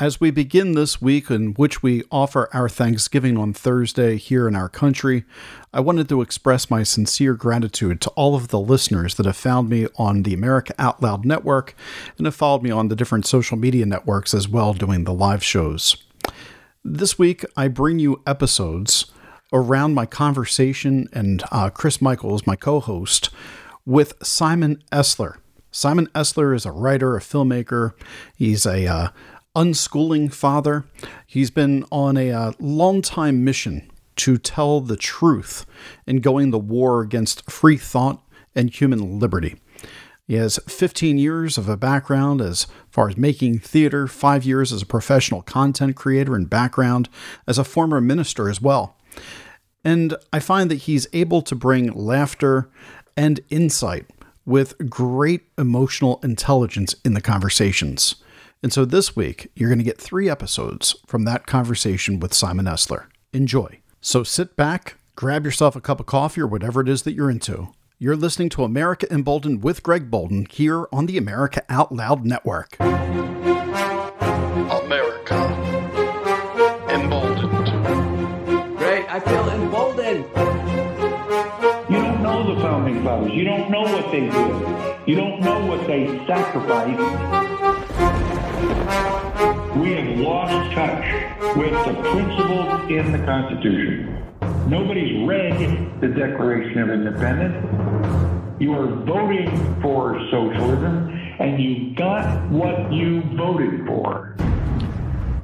As we begin this week, in which we offer our Thanksgiving on Thursday here in our country, I wanted to express my sincere gratitude to all of the listeners that have found me on the America Out Loud network and have followed me on the different social media networks as well doing the live shows. This week, I bring you episodes around my conversation and uh, Chris Michaels, my co host, with Simon Esler. Simon Esler is a writer, a filmmaker. He's a uh, unschooling father. He's been on a uh, long time mission to tell the truth in going the war against free thought and human liberty. He has 15 years of a background as far as making theater, five years as a professional content creator and background as a former minister as well. And I find that he's able to bring laughter and insight with great emotional intelligence in the conversations. And so this week, you're going to get three episodes from that conversation with Simon Esler. Enjoy. So sit back, grab yourself a cup of coffee or whatever it is that you're into. You're listening to America Emboldened with Greg Boulden here on the America Out Loud Network. America Emboldened. Greg, I feel emboldened. You don't know the founding fathers. You don't know what they did. You don't know what they sacrificed. We have lost touch with the principles in the Constitution. Nobody's read the Declaration of Independence. You are voting for socialism, and you got what you voted for.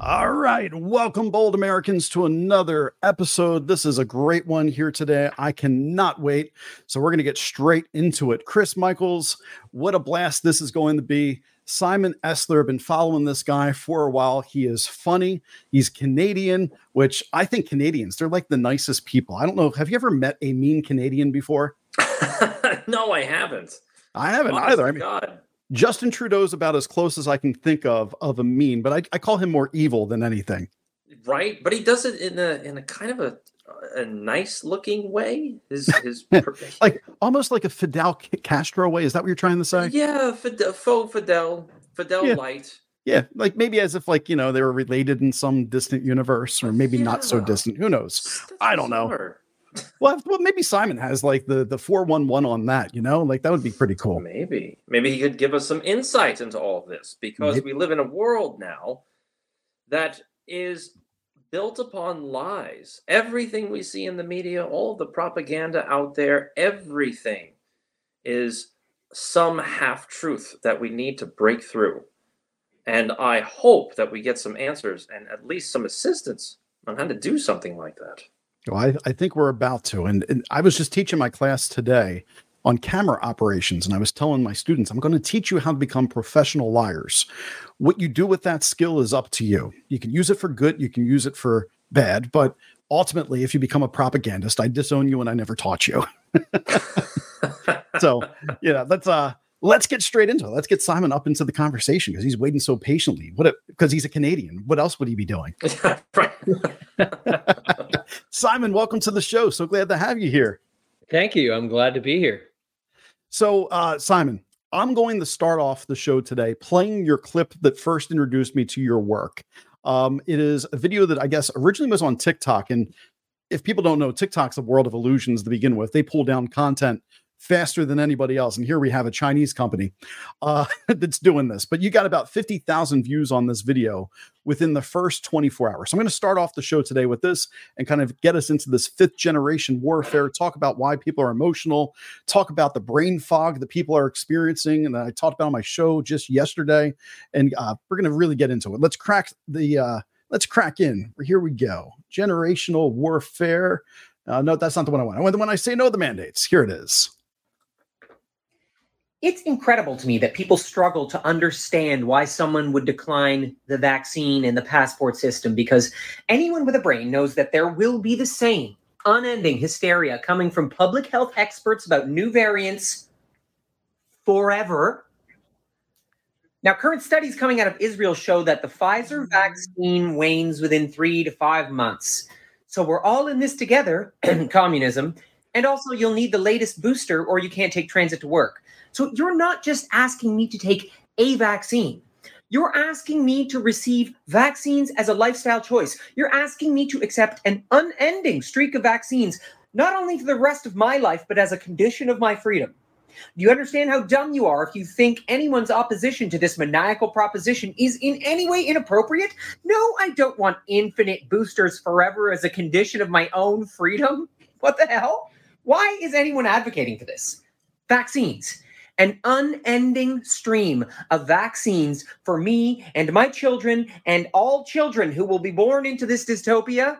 All right. Welcome, bold Americans, to another episode. This is a great one here today. I cannot wait. So, we're going to get straight into it. Chris Michaels, what a blast this is going to be. Simon Esler, I've been following this guy for a while. He is funny. He's Canadian, which I think Canadians, they're like the nicest people. I don't know. Have you ever met a mean Canadian before? no, I haven't. I haven't Honest either. I mean, God. Justin Trudeau's about as close as I can think of of a mean, but I, I call him more evil than anything. Right, but he does it in a in a kind of a a nice looking way. Is his his Like almost like a Fidel Castro way. Is that what you're trying to say? yeah, Fidel, faux Fidel, Fidel Yeah. light. Yeah, like maybe as if like you know they were related in some distant universe, or maybe not so distant. Who knows? That's I don't know. Well, well, maybe Simon has like the the four one one on that. You know, like that would be pretty cool. Maybe maybe he could give us some insight into all of this because Maybe. we live in a world now that is built upon lies. Everything we see in the media, all the propaganda out there, everything is some half truth that we need to break through. And I hope that we get some answers and at least some assistance on how to do something like that. Well, I, I think we're about to. And, and I was just teaching my class today on camera operations, and I was telling my students, I'm going to teach you how to become professional liars. What you do with that skill is up to you. You can use it for good, you can use it for bad, but ultimately, if you become a propagandist, I disown you and I never taught you. so, yeah, let's uh let's get straight into it. Let's get Simon up into the conversation because he's waiting so patiently. What because he's a Canadian. What else would he be doing? right. Simon, welcome to the show. So glad to have you here. Thank you. I'm glad to be here. So, uh, Simon, I'm going to start off the show today playing your clip that first introduced me to your work. Um, it is a video that I guess originally was on TikTok. And if people don't know, TikTok's a world of illusions to begin with. They pull down content faster than anybody else. And here we have a Chinese company uh, that's doing this. But you got about 50,000 views on this video within the first 24 hours. So I'm going to start off the show today with this and kind of get us into this fifth generation warfare, talk about why people are emotional, talk about the brain fog that people are experiencing. And I talked about on my show just yesterday. And uh, we're going to really get into it. Let's crack the, uh, let's crack in. Here we go. Generational warfare. Uh, no, that's not the one I want. I want the one I say no the mandates. Here it is. It's incredible to me that people struggle to understand why someone would decline the vaccine and the passport system because anyone with a brain knows that there will be the same unending hysteria coming from public health experts about new variants forever. Now, current studies coming out of Israel show that the Pfizer mm-hmm. vaccine wanes within three to five months. So we're all in this together, communism. And also, you'll need the latest booster or you can't take transit to work. So you're not just asking me to take a vaccine. You're asking me to receive vaccines as a lifestyle choice. You're asking me to accept an unending streak of vaccines, not only for the rest of my life, but as a condition of my freedom. Do you understand how dumb you are if you think anyone's opposition to this maniacal proposition is in any way inappropriate? No, I don't want infinite boosters forever as a condition of my own freedom. What the hell? Why is anyone advocating for this? Vaccines. An unending stream of vaccines for me and my children and all children who will be born into this dystopia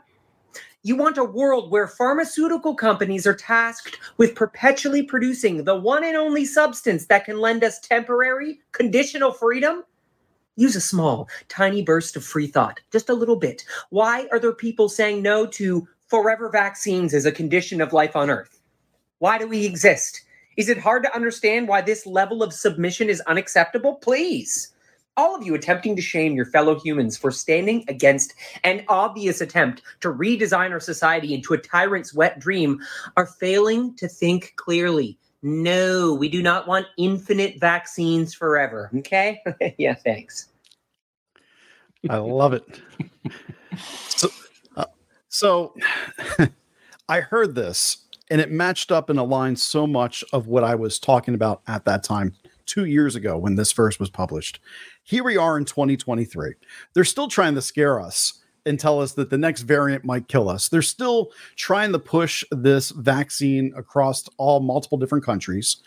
you want a world where pharmaceutical companies are tasked with perpetually producing the one and only substance that can lend us temporary, conditional freedom? Use a small, tiny burst of free thought, just a little bit. Why are there people saying no to forever vaccines as a condition of life on Earth? Why do we exist? Is it hard to understand why this level of submission is unacceptable? Please all of you attempting to shame your fellow humans for standing against an obvious attempt to redesign our society into a tyrant's wet dream are failing to think clearly. No, we do not want infinite vaccines forever. Okay? yeah, thanks. I love it. so, so I heard this and it matched up and aligned so much of what I was talking about at that time two years ago when this verse was published. Here we are in 2023. They're still trying to scare us and tell us that the next variant might kill us. They're still trying to push this vaccine across all multiple different countries.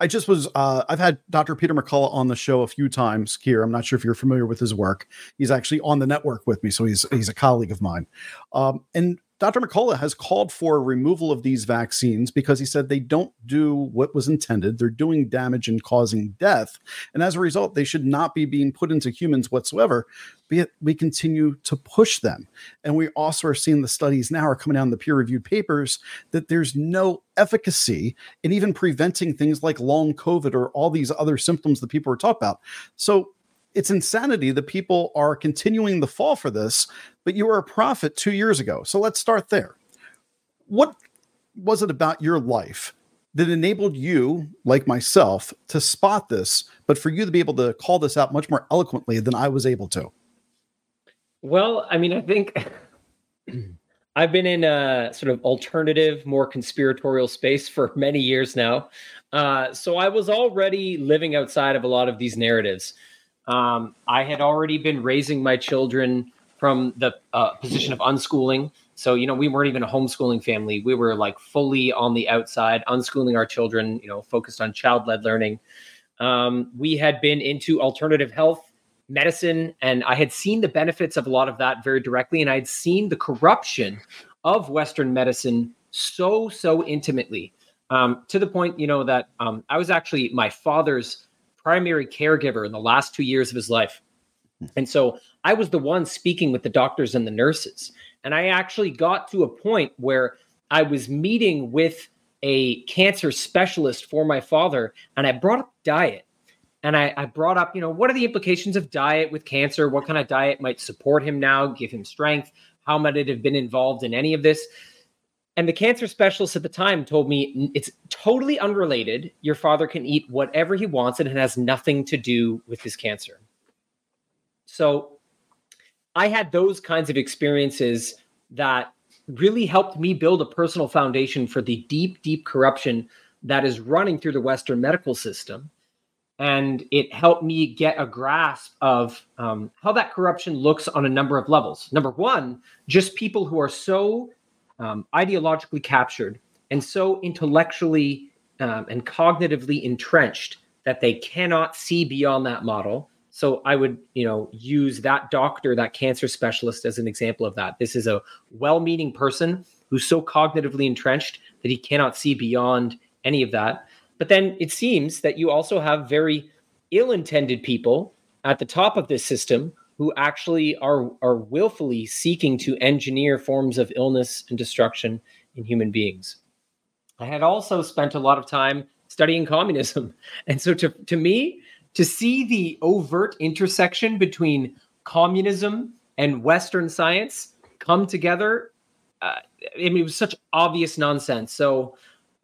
I just was, uh, I've had Dr. Peter McCullough on the show a few times here. I'm not sure if you're familiar with his work. He's actually on the network with me, so he's he's a colleague of mine. Um, and Dr. McCullough has called for removal of these vaccines because he said they don't do what was intended. They're doing damage and causing death. And as a result, they should not be being put into humans whatsoever. But we continue to push them. And we also are seeing the studies now are coming out in the peer reviewed papers that there's no efficacy in even preventing things like long COVID or all these other symptoms that people are talking about. So it's insanity that people are continuing the fall for this, but you were a prophet two years ago. So let's start there. What was it about your life that enabled you, like myself, to spot this, but for you to be able to call this out much more eloquently than I was able to? Well, I mean, I think I've been in a sort of alternative, more conspiratorial space for many years now. Uh, so I was already living outside of a lot of these narratives. Um, I had already been raising my children from the uh, position of unschooling. So, you know, we weren't even a homeschooling family. We were like fully on the outside, unschooling our children, you know, focused on child led learning. Um, we had been into alternative health medicine, and I had seen the benefits of a lot of that very directly. And I'd seen the corruption of Western medicine so, so intimately um, to the point, you know, that um, I was actually my father's primary caregiver in the last two years of his life. Hmm. And so I was the one speaking with the doctors and the nurses. And I actually got to a point where I was meeting with a cancer specialist for my father, and I brought up diet. And I, I, brought up, you know, what are the implications of diet with cancer? What kind of diet might support him now, give him strength? How might it have been involved in any of this? And the cancer specialist at the time told me it's totally unrelated. Your father can eat whatever he wants and it has nothing to do with his cancer. So I had those kinds of experiences that really helped me build a personal foundation for the deep, deep corruption that is running through the Western medical system. And it helped me get a grasp of um, how that corruption looks on a number of levels. Number one, just people who are so um, ideologically captured and so intellectually um, and cognitively entrenched that they cannot see beyond that model. So I would, you know, use that doctor, that cancer specialist as an example of that. This is a well-meaning person who's so cognitively entrenched that he cannot see beyond any of that. But then it seems that you also have very ill-intended people at the top of this system who actually are are willfully seeking to engineer forms of illness and destruction in human beings. I had also spent a lot of time studying communism. And so to, to me, to see the overt intersection between communism and Western science come together, uh, I mean, it was such obvious nonsense. So,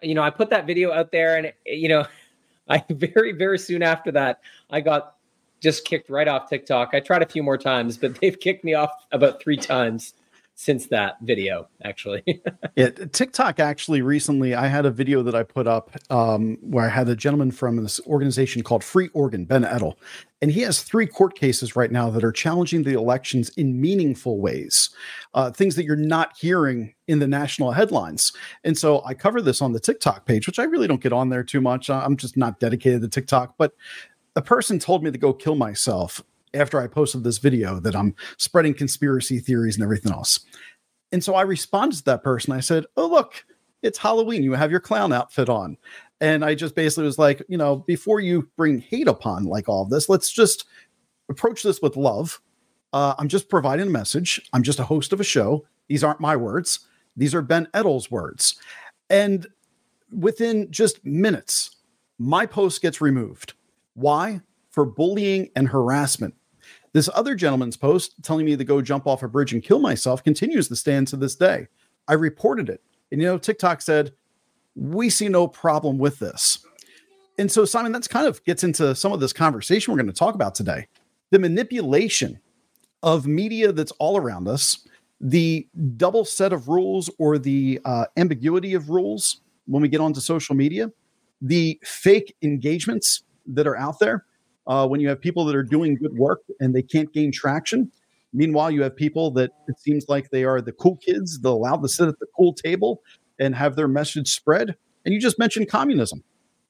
you know, I put that video out there and, you know, I very, very soon after that, I got just kicked right off TikTok. I tried a few more times, but they've kicked me off about three times since that video actually. Yeah tiktok actually recently i had a video that i put up um, where i had a gentleman from this organization called free oregon Ben Edtl and he has three court cases right now that are challenging the elections in meaningful ways uh, things that you're not hearing in the national headlines. And so i cover this on the tiktok page which i really don't get on there too much. I'm just not dedicated to tiktok but a person told me to go kill myself after I posted this video that I'm spreading conspiracy theories and everything else. And so I responded to that person. I said, Oh, look, it's Halloween. You have your clown outfit on. And I just basically was like, you know, before you bring hate upon like all this, let's just approach this with love. Uh, I'm just providing a message. I'm just a host of a show. These aren't my words. These are Ben Edtl's words. And within just minutes, my post gets removed. Why? For bullying and harassment. This other gentleman's post telling me to go jump off a bridge and kill myself continues to stand to this day. I reported it. And you know, TikTok said, we see no problem with this. And so, Simon, that's kind of gets into some of this conversation we're going to talk about today. The manipulation of media that's all around us, the double set of rules or the uh, ambiguity of rules when we get onto social media, the fake engagements that are out there uh, when you have people that are doing good work and they can't gain traction. Meanwhile, you have people that it seems like they are the cool kids, they're allowed to sit at the cool table and have their message spread. And you just mentioned communism.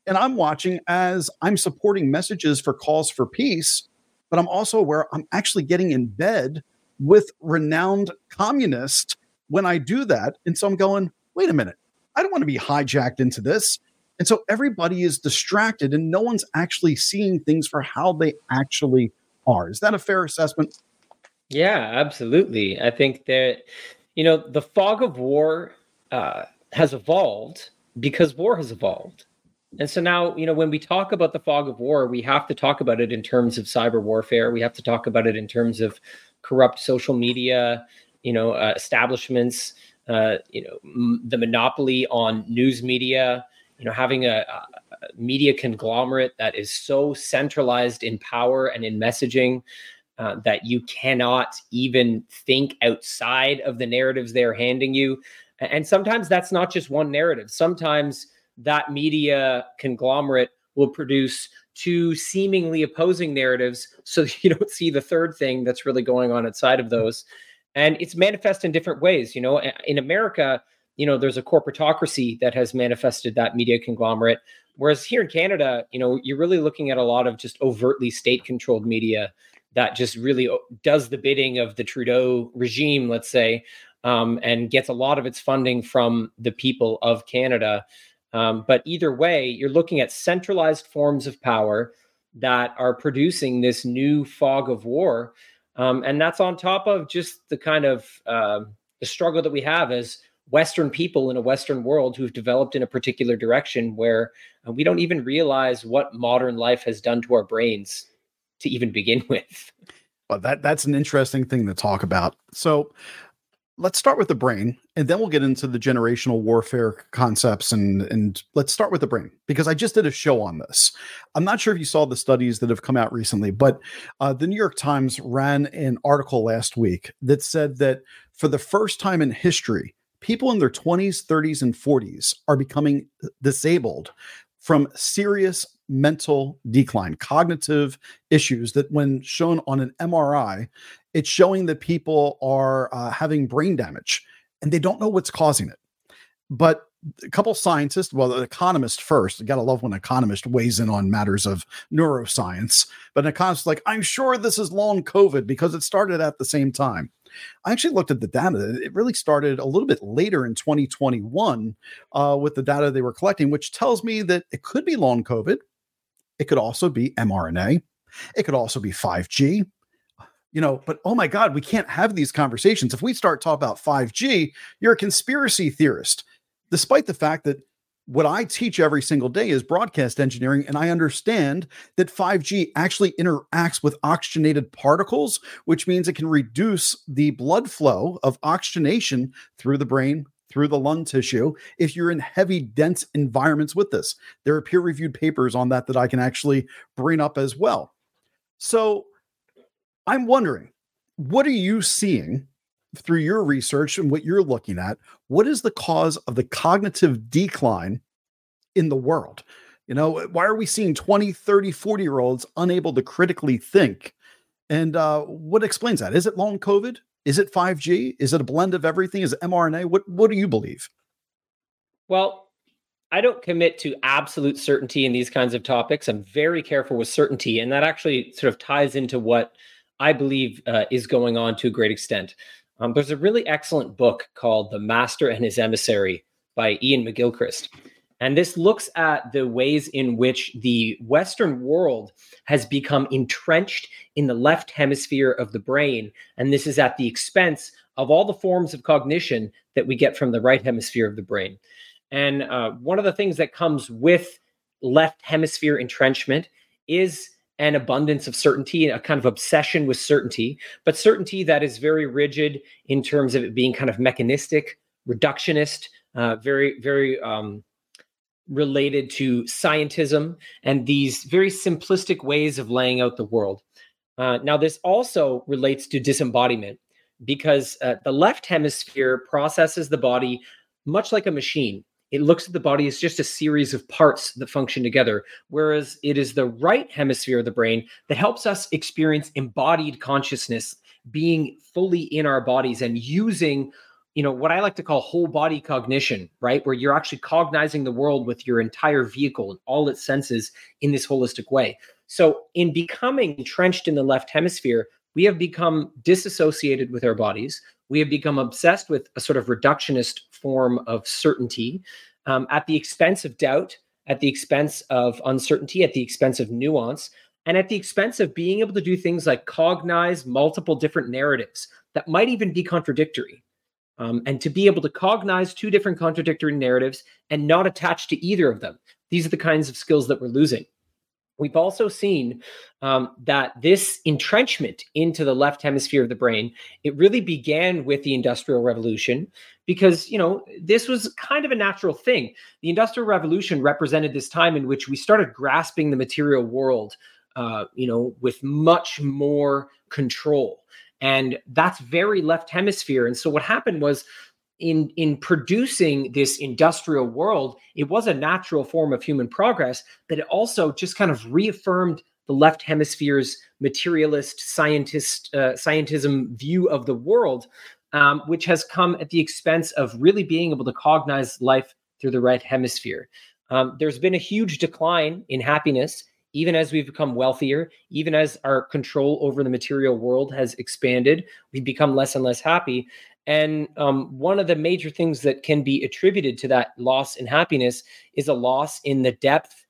And I'm watching as I'm supporting messages for calls for peace, but I'm also aware I'm actually getting in bed with renowned communists when I do that. And so I'm going, wait a minute, I don't want to be hijacked into this. And so everybody is distracted and no one's actually seeing things for how they actually are. Is that a fair assessment? Yeah, absolutely. I think that, you know, the fog of war uh, has evolved because war has evolved. And so now, you know, when we talk about the fog of war, we have to talk about it in terms of cyber warfare. We have to talk about it in terms of corrupt social media, you know, uh, establishments, uh, you know, m- the monopoly on news media, you know having a, a, media conglomerate that is so centralized in power and in messaging uh, that you cannot even think outside of the narratives they're handing you. And sometimes that's not just one narrative. Sometimes that media conglomerate will produce two seemingly opposing narratives so you don't see the third thing that's really going on outside of those. And it's manifest in different ways you know? In america you know there's a corporatocracy that has manifested that media conglomerate. Whereas here in canada you know you're really looking at a lot of just overtly state controlled media that just really does the bidding of the trudeau regime let's say um, and gets a lot of its funding from the people of canada. Um, but either way you're looking at centralized forms of power that are producing this new fog of war um, and that's on top of just the kind of uh, the struggle that we have as Western people in a Western world who've developed in a particular direction where uh, we don't even realize what modern life has done to our brains to even begin with. Well, that that's an interesting thing to talk about. So let's start with the brain and then we'll get into the generational warfare concepts and and let's start with the brain because i just did a show on this i'm not sure if you saw the studies that have come out recently but uh, the new york times ran an article last week that said that for the first time in history people in their 20s, 30s, and 40s are becoming disabled from serious mental decline, cognitive issues that, when shown on an MRI, it's showing that people are uh, having brain damage and they don't know what's causing it. But a couple scientists, well, the economist first. You gotta love when an economist weighs in on matters of neuroscience. But an economist like, I'm sure this is long COVID because it started at the same time. I actually looked at the data. It really started a little bit later in 2021 uh, with the data they were collecting, which tells me that it could be long COVID. It could also be mRNA. It could also be 5G. You know, but oh my God, we can't have these conversations. If we start talking about 5G, you're a conspiracy theorist, despite the fact that what I teach every single day is broadcast engineering, and I understand that 5G actually interacts with oxygenated particles, which means it can reduce the blood flow of oxygenation through the brain, through the lung tissue, if you're in heavy, dense environments with this. There are peer reviewed papers on that that I can actually bring up as well. So I'm wondering, what are you seeing through your research and what you're looking at? What is the cause of the cognitive decline in the world? You know, why are we seeing 20, 30, 40 year olds unable to critically think? And uh, what explains that? Is it long COVID? Is it 5G? Is it a blend of everything? Is it mRNA? What what do you believe? Well, I don't commit to absolute certainty in these kinds of topics. I'm very careful with certainty, and that actually sort of ties into what I believe uh, is going on to a great extent. Um, there's a really excellent book called The Master and His Emissary by Iain McGilchrist. And this looks at the ways in which the Western world has become entrenched in the left hemisphere of the brain. And this is at the expense of all the forms of cognition that we get from the right hemisphere of the brain. And uh, one of the things that comes with left hemisphere entrenchment is an abundance of certainty, a kind of obsession with certainty, but certainty that is very rigid in terms of it being kind of mechanistic, reductionist, uh, very, very um, related to scientism and these very simplistic ways of laying out the world. Uh, now, this also relates to disembodiment because uh, the left hemisphere processes the body much like a machine it looks at the body as just a series of parts that function together, whereas it is the right hemisphere of the brain that helps us experience embodied consciousness, being fully in our bodies and using you know what i like to call whole body cognition right? Where you're actually cognizing the world with your entire vehicle and all its senses in this holistic way. So in becoming entrenched in the left hemisphere we have become disassociated with our bodies we have become obsessed with a sort of reductionist form of certainty um, at the expense of doubt, at the expense of uncertainty, at the expense of nuance, and at the expense of being able to do things like cognize multiple different narratives that might even be contradictory. Um, and to be able to cognize two different contradictory narratives and not attach to either of them. These are the kinds of skills that we're losing. We've also seen um, that this entrenchment into the left hemisphere of the brain, it really began with the Industrial Revolution because, you know, this was kind of a natural thing. The Industrial Revolution represented this time in which we started grasping the material world, uh, you know, with much more control. And that's very left hemisphere. And so what happened was in in producing this industrial world it was a natural form of human progress but it also just kind of reaffirmed the left hemisphere's materialist scientist uh, scientism view of the world um, which has come at the expense of really being able to cognize life through the right hemisphere um, there's been a huge decline in happiness even as we've become wealthier, even as our control over the material world has expanded, we've become less and less happy. And um, one of the major things that can be attributed to that loss in happiness is a loss in the depth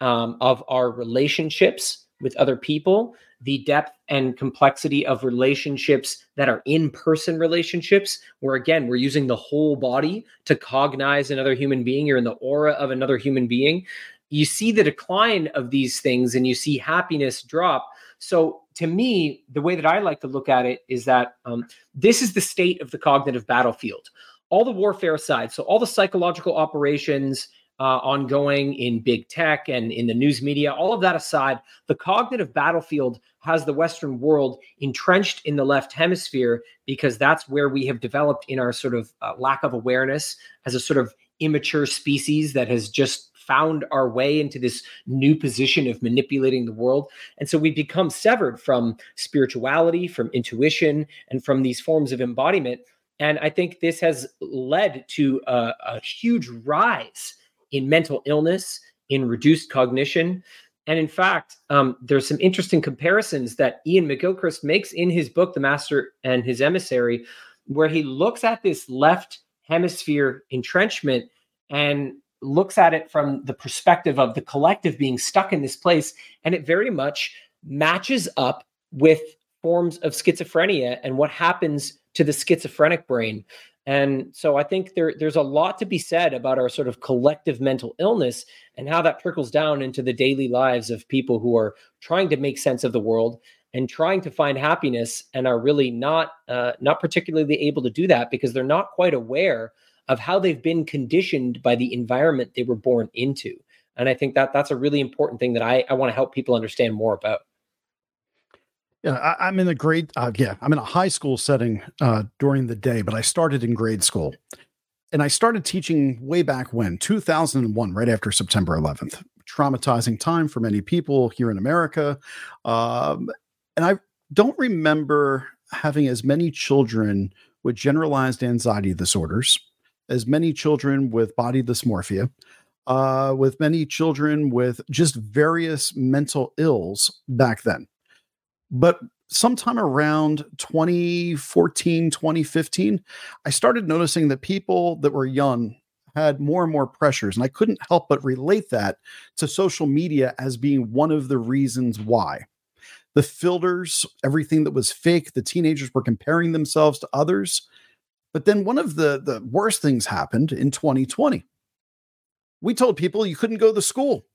um, of our relationships with other people, the depth and complexity of relationships that are in person relationships, where again, we're using the whole body to cognize another human being. You're in the aura of another human being. You see the decline of these things and you see happiness drop. So to me, the way that I like to look at it is that um, this is the state of the cognitive battlefield. All the warfare aside, so all the psychological operations uh, ongoing in big tech and in the news media, all of that aside, the cognitive battlefield has the Western world entrenched in the left hemisphere because that's where we have developed in our sort of uh, lack of awareness as a sort of immature species that has just found our way into this new position of manipulating the world. And so we become severed from spirituality, from intuition, and from these forms of embodiment. And I think this has led to a, a huge rise in mental illness, in reduced cognition. And in fact, um, there's some interesting comparisons that Iain McGilchrist makes in his book, The Master and His Emissary, where he looks at this left hemisphere entrenchment and looks at it from the perspective of the collective being stuck in this place. And it very much matches up with forms of schizophrenia and what happens to the schizophrenic brain. And so I think there, there's a lot to be said about our sort of collective mental illness and how that trickles down into the daily lives of people who are trying to make sense of the world and trying to find happiness and are really not uh, not particularly able to do that because they're not quite aware of how they've been conditioned by the environment they were born into. And I think that that's a really important thing that I, I want to help people understand more about. Yeah, I, am in a grade. Uh, yeah, I'm in a high school setting uh, during the day, but I started in grade school, and I started teaching way back when 2001, right after September 11th. Traumatizing time for many people here in America, um, and I don't remember having as many children with generalized anxiety disorders, as many children with body dysmorphia, uh, with many children with just various mental ills back then. But sometime around 2014, 2015, I started noticing that people that were young had more and more pressures. And I couldn't help but relate that to social media as being one of the reasons why. The filters, everything that was fake, the teenagers were comparing themselves to others. But then one of the, the worst things happened in 2020. We told people you couldn't go to school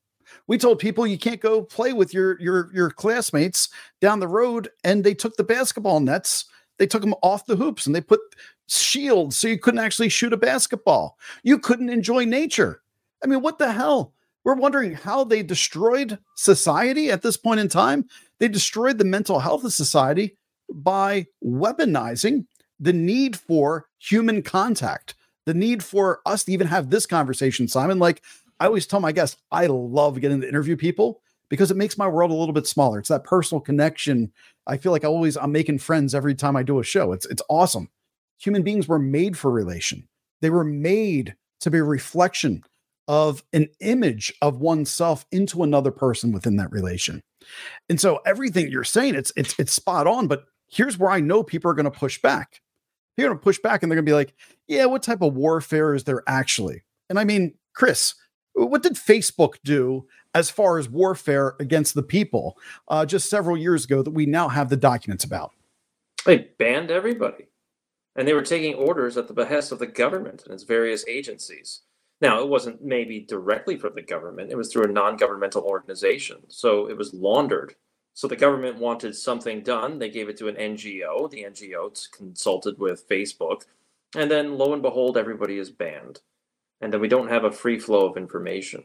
we told people you can't go play with your your your classmates down the road, and they took the basketball nets. They took them off the hoops and they put shields so you couldn't actually shoot a basketball. You couldn't enjoy nature. I mean, what the hell? We're wondering how they destroyed society at this point in time. They destroyed the mental health of society by weaponizing the need for human contact, the need for us to even have this conversation, Simon. Like, I always tell my guests, I love getting to interview people because it makes my world a little bit smaller. It's that personal connection. I feel like I always I'm making friends every time I do a show. It's it's awesome. Human beings were made for relation. They were made to be a reflection of an image of oneself into another person within that relation. And so everything you're saying, it's it's it's spot on. But here's where I know people are going to push back. They're going to push back and they're going to be like, yeah, what type of warfare is there actually? And I mean, Chris, what did Facebook do as far as warfare against the people uh, just several years ago that we now have the documents about? They banned everybody. And they were taking orders at the behest of the government and its various agencies. Now, it wasn't maybe directly from the government, it was through a non governmental organization. So it was laundered. So the government wanted something done. They gave it to an NGO. The NGO consulted with Facebook. And then lo and behold, everybody is banned and then we don't have a free flow of information.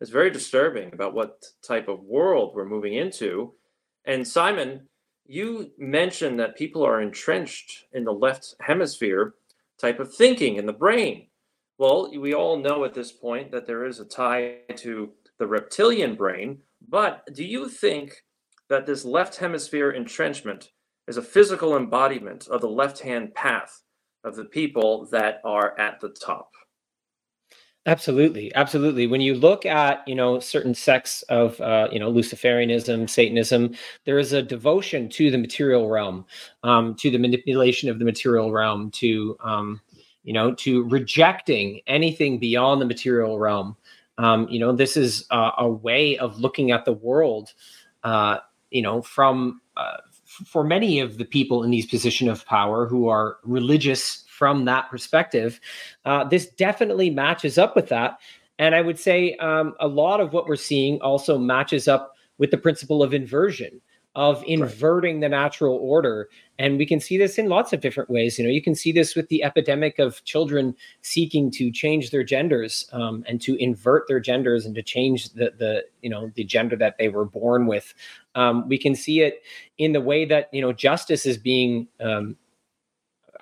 It's very disturbing about what type of world we're moving into. And Simon, you mentioned that people are entrenched in the left hemisphere type of thinking in the brain. Well, we all know at this point that there is a tie to the reptilian brain, but do you think that this left hemisphere entrenchment is a physical embodiment of the left hand path of the people that are at the top? Absolutely, absolutely. When you look at you know certain sects of uh, you know Luciferianism, Satanism, there is a devotion to the material realm, um, to the manipulation of the material realm, to um, you know to rejecting anything beyond the material realm. Um, you know, this is uh, a way of looking at the world. Uh, you know, from uh, for many of the people in these position of power who are religious from that perspective, uh, this definitely matches up with that. And I would say um, a lot of what we're seeing also matches up with the principle of inversion of inverting right. the natural order. And we can see this in lots of different ways. You know you can see this with the epidemic of children seeking to change their genders um, and to invert their genders and to change the the you know the gender that they were born with. Um, we can see it in the way that you know justice is being um,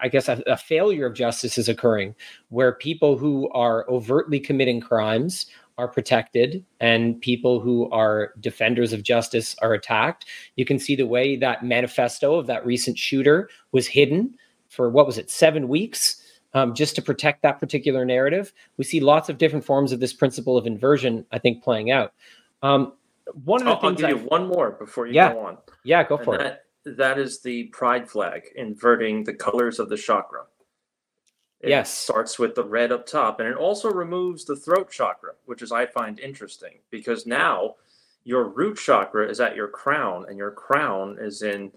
I guess a, a, failure of justice is occurring where people who are overtly committing crimes are protected and people who are defenders of justice are attacked. You can see the way that manifesto of that recent shooter was hidden for what was it, seven weeks? Um, just to protect that particular narrative. We see lots of different forms of this principle of inversion, I think, playing out. Um, one of the I'll, things I'll give I, you one more before you yeah, go on. Yeah, go for and it. That, that is the pride flag, inverting the colors of the chakra. It yes. starts with the red up top, and it also removes the throat chakra, which is I find interesting because now your root chakra is at your crown, and your crown is in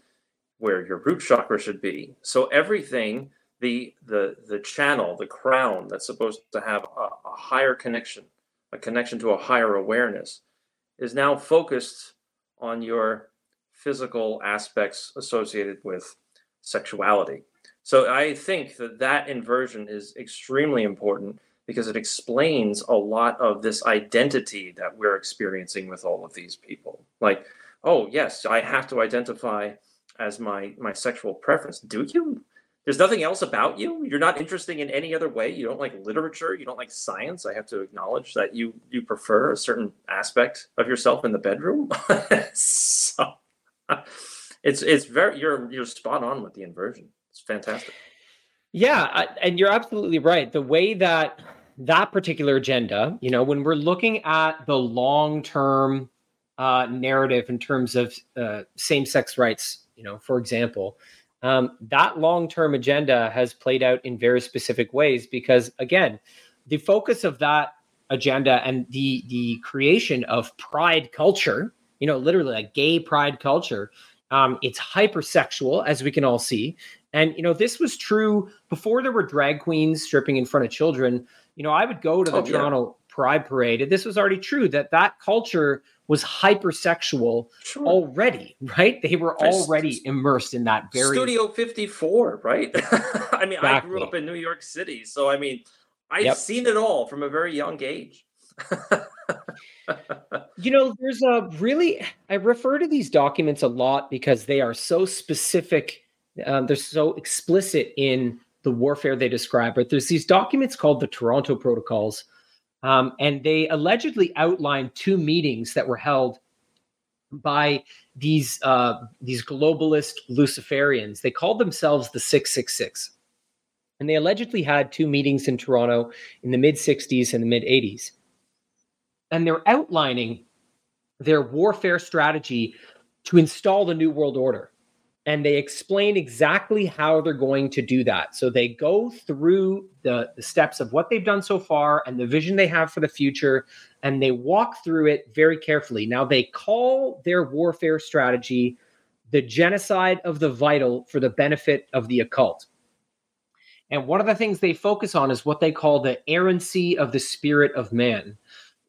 where your root chakra should be. So everything, the the the channel, the crown that's supposed to have a, a higher connection, a connection to a higher awareness, is now focused on your physical aspects associated with sexuality. So I think that that inversion is extremely important because it explains a lot of this identity that we're experiencing with all of these people. Like, oh, yes, I have to identify as my my sexual preference. Do you? There's nothing else about you. You're not interesting in any other way. You don't like literature. You don't like science. I have to acknowledge that you you prefer a certain aspect of yourself in the bedroom. so it's it's very you're you're spot on with the inversion. It's fantastic. Yeah, and you're absolutely right. The way that that particular agenda, you know, when we're looking at the long term uh, narrative in terms of uh, same sex rights, you know, for example, um, that long term agenda has played out in very specific ways because, again, the focus of that agenda and the the creation of pride culture, you know, literally a gay pride culture, um, it's hypersexual, as we can all see. And, you know, this was true before there were drag queens stripping in front of children. You know, I would go to the oh, Toronto yeah. Pride Parade, and this was already true that that culture was hypersexual sure. already, right? They were already immersed in that very Studio 54, right? I mean, exactly. I grew up in New York City, so I mean, I've yep. seen it all from a very young age. you know, there's a really I refer to these documents a lot because they are so specific. Um, they're so explicit in the warfare they describe. But there's these documents called the Toronto Protocols, um, and they allegedly outline two meetings that were held by these uh, these globalist Luciferians. They called themselves the 666. And they allegedly had two meetings in Toronto in the mid 60s and the mid 80s. And they're outlining their warfare strategy to install the New World Order and they explain exactly how they're going to do that. So they go through the, the steps of what they've done so far and the vision they have for the future, and they walk through it very carefully. Now, they call their warfare strategy the genocide of the vital for the benefit of the occult. And one of the things they focus on is what they call the errancy of the spirit of man.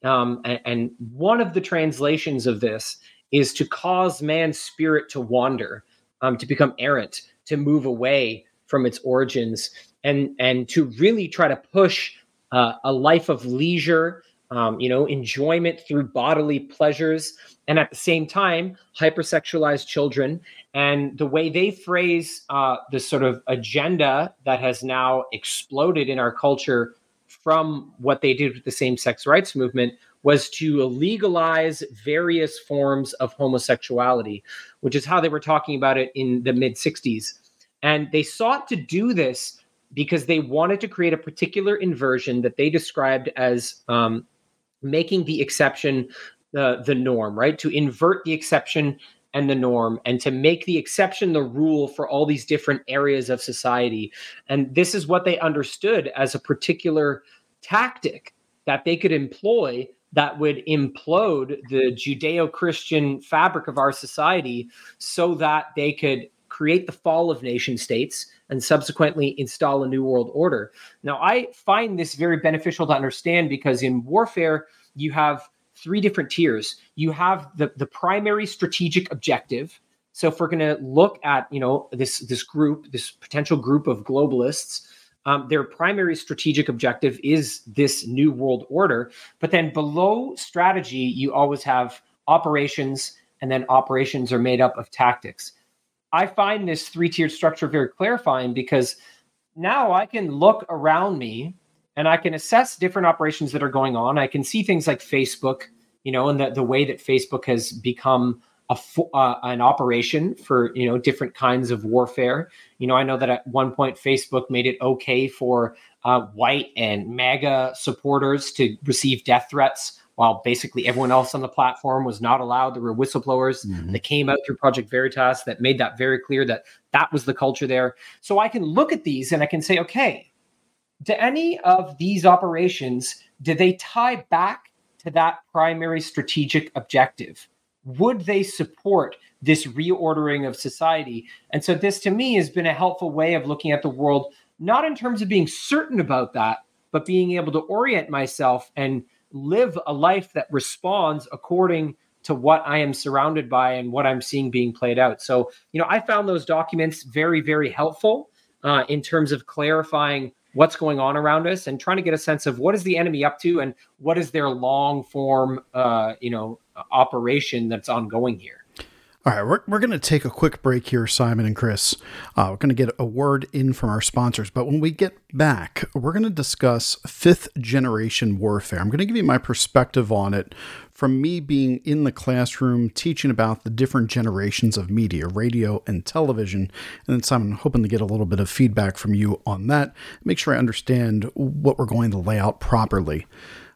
Um, and, and one of the translations of this is to cause man's spirit to wander um, to become errant, to move away from its origins, and and to really try to push uh, a life of leisure, um, you know, enjoyment through bodily pleasures, and at the same time, hypersexualized children. And the way they phrase uh, this sort of agenda that has now exploded in our culture from what they did with the same sex rights movement was to legalize various forms of homosexuality, which is how they were talking about it in the mid 60s. And they sought to do this because they wanted to create a particular inversion that they described as um, making the exception uh, the norm, right? To invert the exception and the norm and to make the exception the rule for all these different areas of society. And this is what they understood as a particular tactic that they could employ that would implode the Judeo Christian fabric of our society so that they could create the fall of nation states and subsequently install a new world order. Now, I find this very beneficial to understand because in warfare, you have three different tiers. You have the, the primary strategic objective. So if we're going to look at, you know, this this group, this potential group of globalists, um, their primary strategic objective is this new world order. But then below strategy, you always have operations, and then operations are made up of tactics. I find this three tiered structure very clarifying because now I can look around me and I can assess different operations that are going on. I can see things like Facebook, you know, and the, the way that Facebook has become a uh, an operation for you know different kinds of warfare. You know, I know that at one point Facebook made it okay for uh, white and MAGA supporters to receive death threats, while basically everyone else on the platform was not allowed. There were whistleblowers mm-hmm. that came out through Project Veritas that made that very clear that that was the culture there. So I can look at these and I can say, okay, do any of these operations do they tie back to that primary strategic objective? Would they support this reordering of society? And so, this to me has been a helpful way of looking at the world, not in terms of being certain about that, but being able to orient myself and live a life that responds according to what I am surrounded by and what I'm seeing being played out. So, you know, I found those documents very, very helpful uh, in terms of clarifying what's going on around us and trying to get a sense of what is the enemy up to and what is their long form, uh, you know, operation that's ongoing here. All right, we're, we're going to take a quick break here, Simon and Chris. Uh, we're going to get a word in from our sponsors, but when we get back, we're going to discuss fifth generation warfare. I'm going to give you my perspective on it from me being in the classroom teaching about the different generations of media, radio and television. And then, Simon, I'm hoping to get a little bit of feedback from you on that. Make sure I understand what we're going to lay out properly.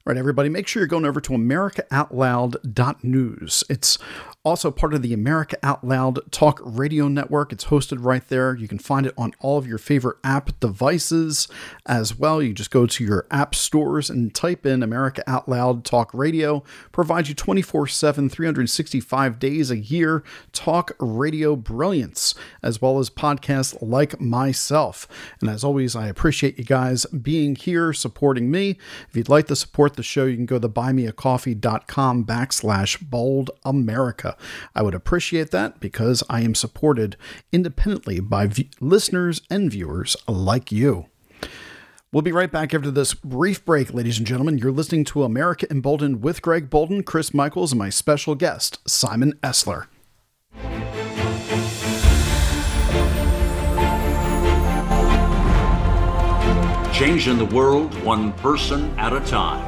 Right, everybody, make sure you're going over to AmericaOutloud.news. It's also part of the America Out Loud Talk Radio Network. It's hosted right there. You can find it on all of your favorite app devices as well. You just go to your app stores and type in America Out Loud Talk Radio. Provides you 24 7, 365 days a year talk radio brilliance, as well as podcasts like myself. And as always, I appreciate you guys being here, supporting me. If you'd like to support the show, you can go to buymeacoffee.com backslash bold America. I would appreciate that because I am supported independently by v- listeners and viewers like you. We'll be right back after this brief break, ladies and gentlemen. You're listening to America Emboldened with Greg Boulden, Chris Michaels, and my special guest, Simon Esler. Changing the world one person at a time.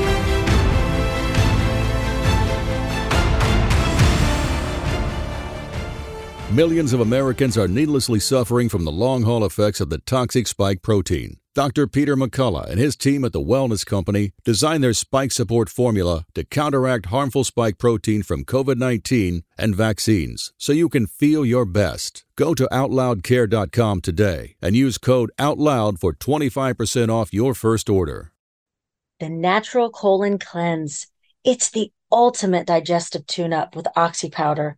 Millions of Americans are needlessly suffering from the long haul effects of the toxic spike protein. Dr. Peter McCullough and his team at the Wellness Company designed their spike support formula to counteract harmful spike protein from COVID 19 and vaccines so you can feel your best. Go to OutLoudCare.com today and use code OUTLOUD for 25% off your first order. The Natural Colon Cleanse. It's the ultimate digestive tune up with Oxy Powder.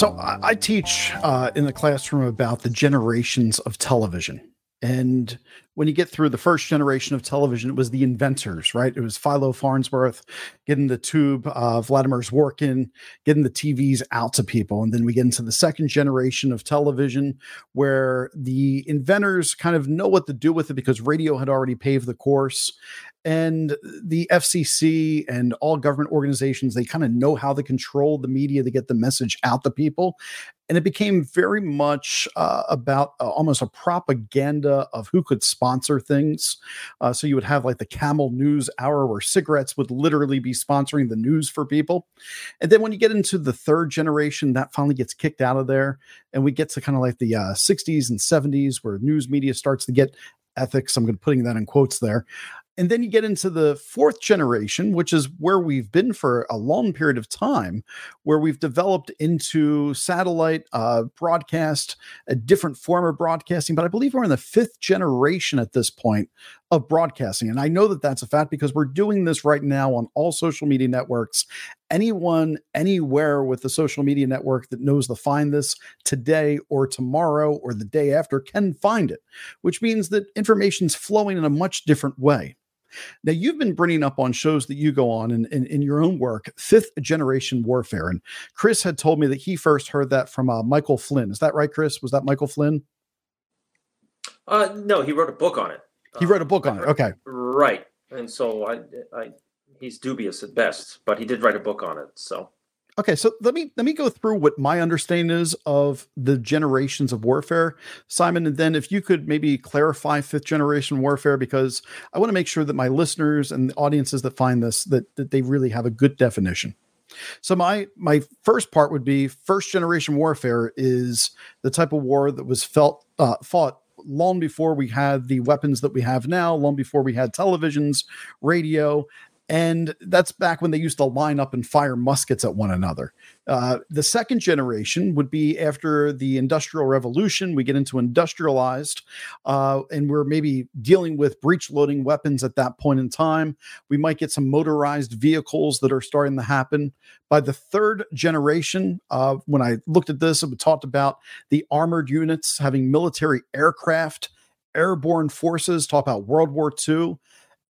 So I, I teach uh, in the classroom about the generations of television. And when you get through the first generation of television, it was the inventors, right? It was Philo Farnsworth getting the tube, uh, Vladimir Zworykin, getting the TVs out to people. And then we get into the second generation of television where the inventors kind of know what to do with it because radio had already paved the course and the FCC and all government organizations, they kind of know how to control the media to get the message out to people. And it became very much uh, about uh, almost a propaganda of who could sponsor things. Uh, so you would have like the Camel News Hour where cigarettes would literally be sponsoring the news for people. And then when you get into the third generation, that finally gets kicked out of there. And we get to kind of like the 60s uh, and 70s where news media starts to get ethics. I'm going to putting that in quotes there. And then you get into the fourth generation, which is where we've been for a long period of time, where we've developed into satellite uh, broadcast, a different form of broadcasting. But I believe we're in the fifth generation at this point of broadcasting. And I know that that's a fact because we're doing this right now on all social media networks. Anyone, anywhere with the social media network that knows to find this today or tomorrow or the day after can find it, which means that information's flowing in a much different way. Now, you've been bringing up on shows that you go on in, in, in, your own work, fifth generation warfare. And Chris had told me that he first heard that from uh, Michael Flynn. Is that right, Chris? Was that Michael Flynn? Uh, no, he wrote a book on it. He wrote a book on it. Okay. Right. And so I, I, he's dubious at best, but he did write a book on it. So Okay, so let me let me go through what my understanding is of the generations of warfare, Simon, and then if you could maybe clarify fifth generation warfare, because I want to make sure that my listeners and the audiences that find this that that they really have a good definition. So my my first part would be first generation warfare is the type of war that was felt uh, fought long before we had the weapons that we have now, long before we had televisions, radio, and that's back when they used to line up and fire muskets at one another. Uh, the second generation would be after the Industrial Revolution. We get into industrialized, uh, and we're maybe dealing with breech loading weapons at that point in time. We might get some motorized vehicles that are starting to happen. By the third generation, uh, when I looked at this, it talked about the armored units having military aircraft, airborne forces, talk about World War II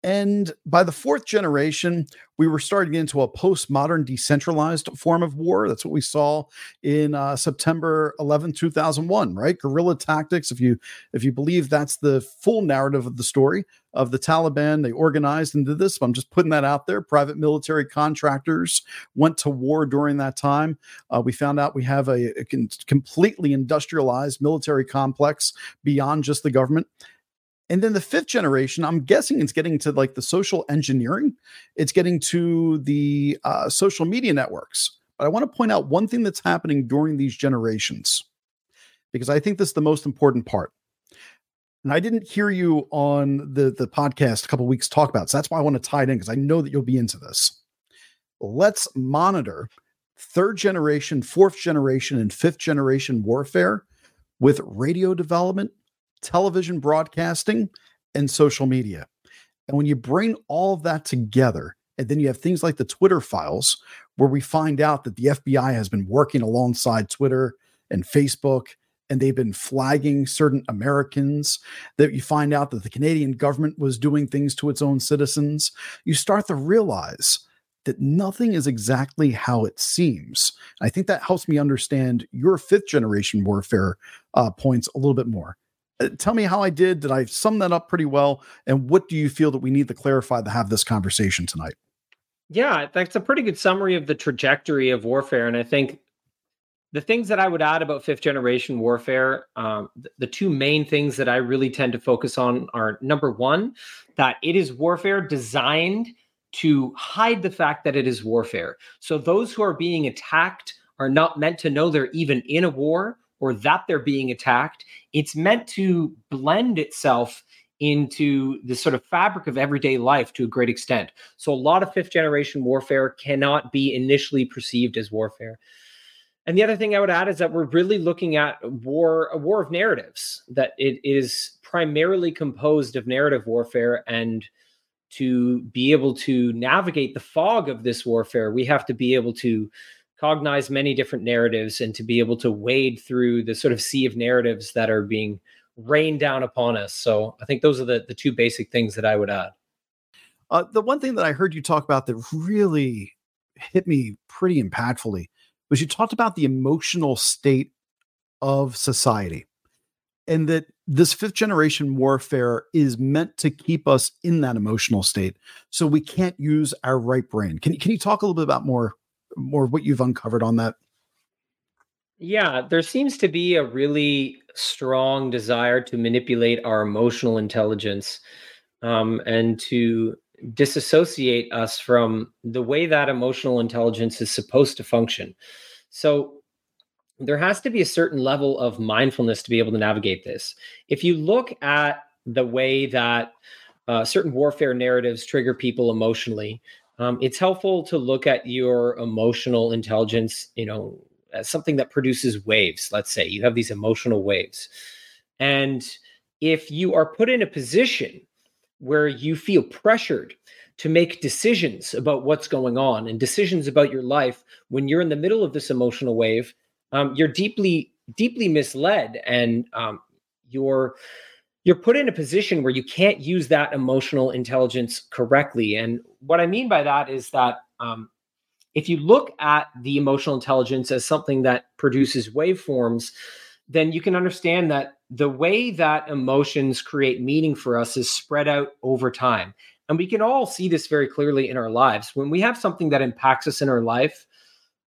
and by the fourth generation, we were starting into a postmodern decentralized form of war. That's what we saw in uh, September 11, 2001, right? Guerrilla tactics. If you if you believe that's the full narrative of the story of the Taliban, they organized into this. I'm just putting that out there. Private military contractors went to war during that time. Uh, we found out we have a, a completely industrialized military complex beyond just the government. And then the fifth generation, I'm guessing it's getting to like the social engineering, it's getting to the uh, social media networks. But I want to point out one thing that's happening during these generations, because I think this is the most important part. And I didn't hear you on the, the podcast a couple weeks talk about. So that's why I want to tie it in because I know that you'll be into this. Let's monitor third generation, fourth generation, and fifth generation warfare with radio development television broadcasting, and social media. And when you bring all of that together, and then you have things like the Twitter files, where we find out that the FBI has been working alongside Twitter and Facebook, and they've been flagging certain Americans, that you find out that the Canadian government was doing things to its own citizens, you start to realize that nothing is exactly how it seems. I think that helps me understand your fifth generation warfare uh, points a little bit more. Uh, tell me how I did. Did I sum that up pretty well? And what do you feel that we need to clarify to have this conversation tonight? Yeah, that's a pretty good summary of the trajectory of warfare. And I think the things that I would add about fifth generation warfare, um, the, the two main things that I really tend to focus on are number one, that it is warfare designed to hide the fact that it is warfare. So those who are being attacked are not meant to know they're even in a war or that they're being attacked. It's meant to blend itself into the sort of fabric of everyday life to a great extent. So a lot of fifth generation warfare cannot be initially perceived as warfare. And the other thing I would add is that we're really looking at war, a war of narratives, that it is primarily composed of narrative warfare. And to be able to navigate the fog of this warfare, we have to be able to cognize many different narratives and to be able to wade through the sort of sea of narratives that are being rained down upon us. So I think those are the, the two basic things that I would add. Uh, the one thing that I heard you talk about that really hit me pretty impactfully was you talked about the emotional state of society and that this fifth generation warfare is meant to keep us in that emotional state so we can't use our right brain can, can you talk a little bit about more more what you've uncovered on that? Yeah, there seems to be a really strong desire to manipulate our emotional intelligence um, and to disassociate us from the way that emotional intelligence is supposed to function. So there has to be a certain level of mindfulness to be able to navigate this. If you look at the way that uh, certain warfare narratives trigger people emotionally, um, it's helpful to look at your emotional intelligence, you know, as something that produces waves. Let's say you have these emotional waves. And if you are put in a position where you feel pressured to make decisions about what's going on and decisions about your life when you're in the middle of this emotional wave, um, you're deeply, deeply misled and um, you're you're put in a position where you can't use that emotional intelligence correctly. And what I mean by that is that um, if you look at the emotional intelligence as something that produces waveforms, then you can understand that the way that emotions create meaning for us is spread out over time. And we can all see this very clearly in our lives. When we have something that impacts us in our life,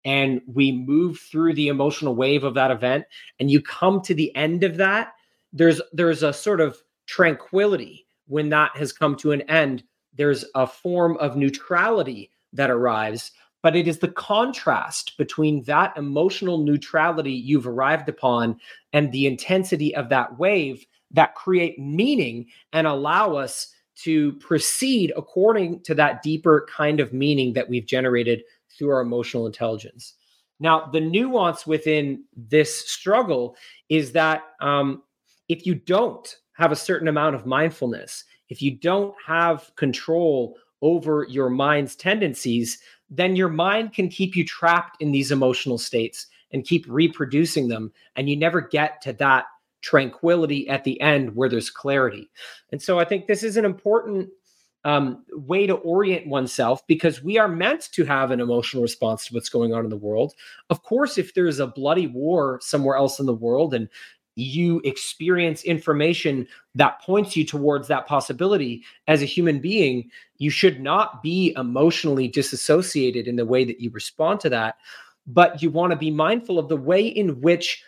and we move through the emotional wave of that event and you come to the end of that there's there's a sort of tranquility when that has come to an end there's a form of neutrality that arrives but it is the contrast between that emotional neutrality you've arrived upon and the intensity of that wave that create meaning and allow us to proceed according to that deeper kind of meaning that we've generated through our emotional intelligence. Now, the nuance within this struggle is that um, if you don't have a certain amount of mindfulness, if you don't have control over your mind's tendencies, then your mind can keep you trapped in these emotional states and keep reproducing them. And you never get to that tranquility at the end where there's clarity. And so I think this is an important um, way to orient oneself because we are meant to have an emotional response to what's going on in the world. Of course, if there's a bloody war somewhere else in the world and you experience information that points you towards that possibility as a human being, you should not be emotionally disassociated in the way that you respond to that. But you want to be mindful of the way in which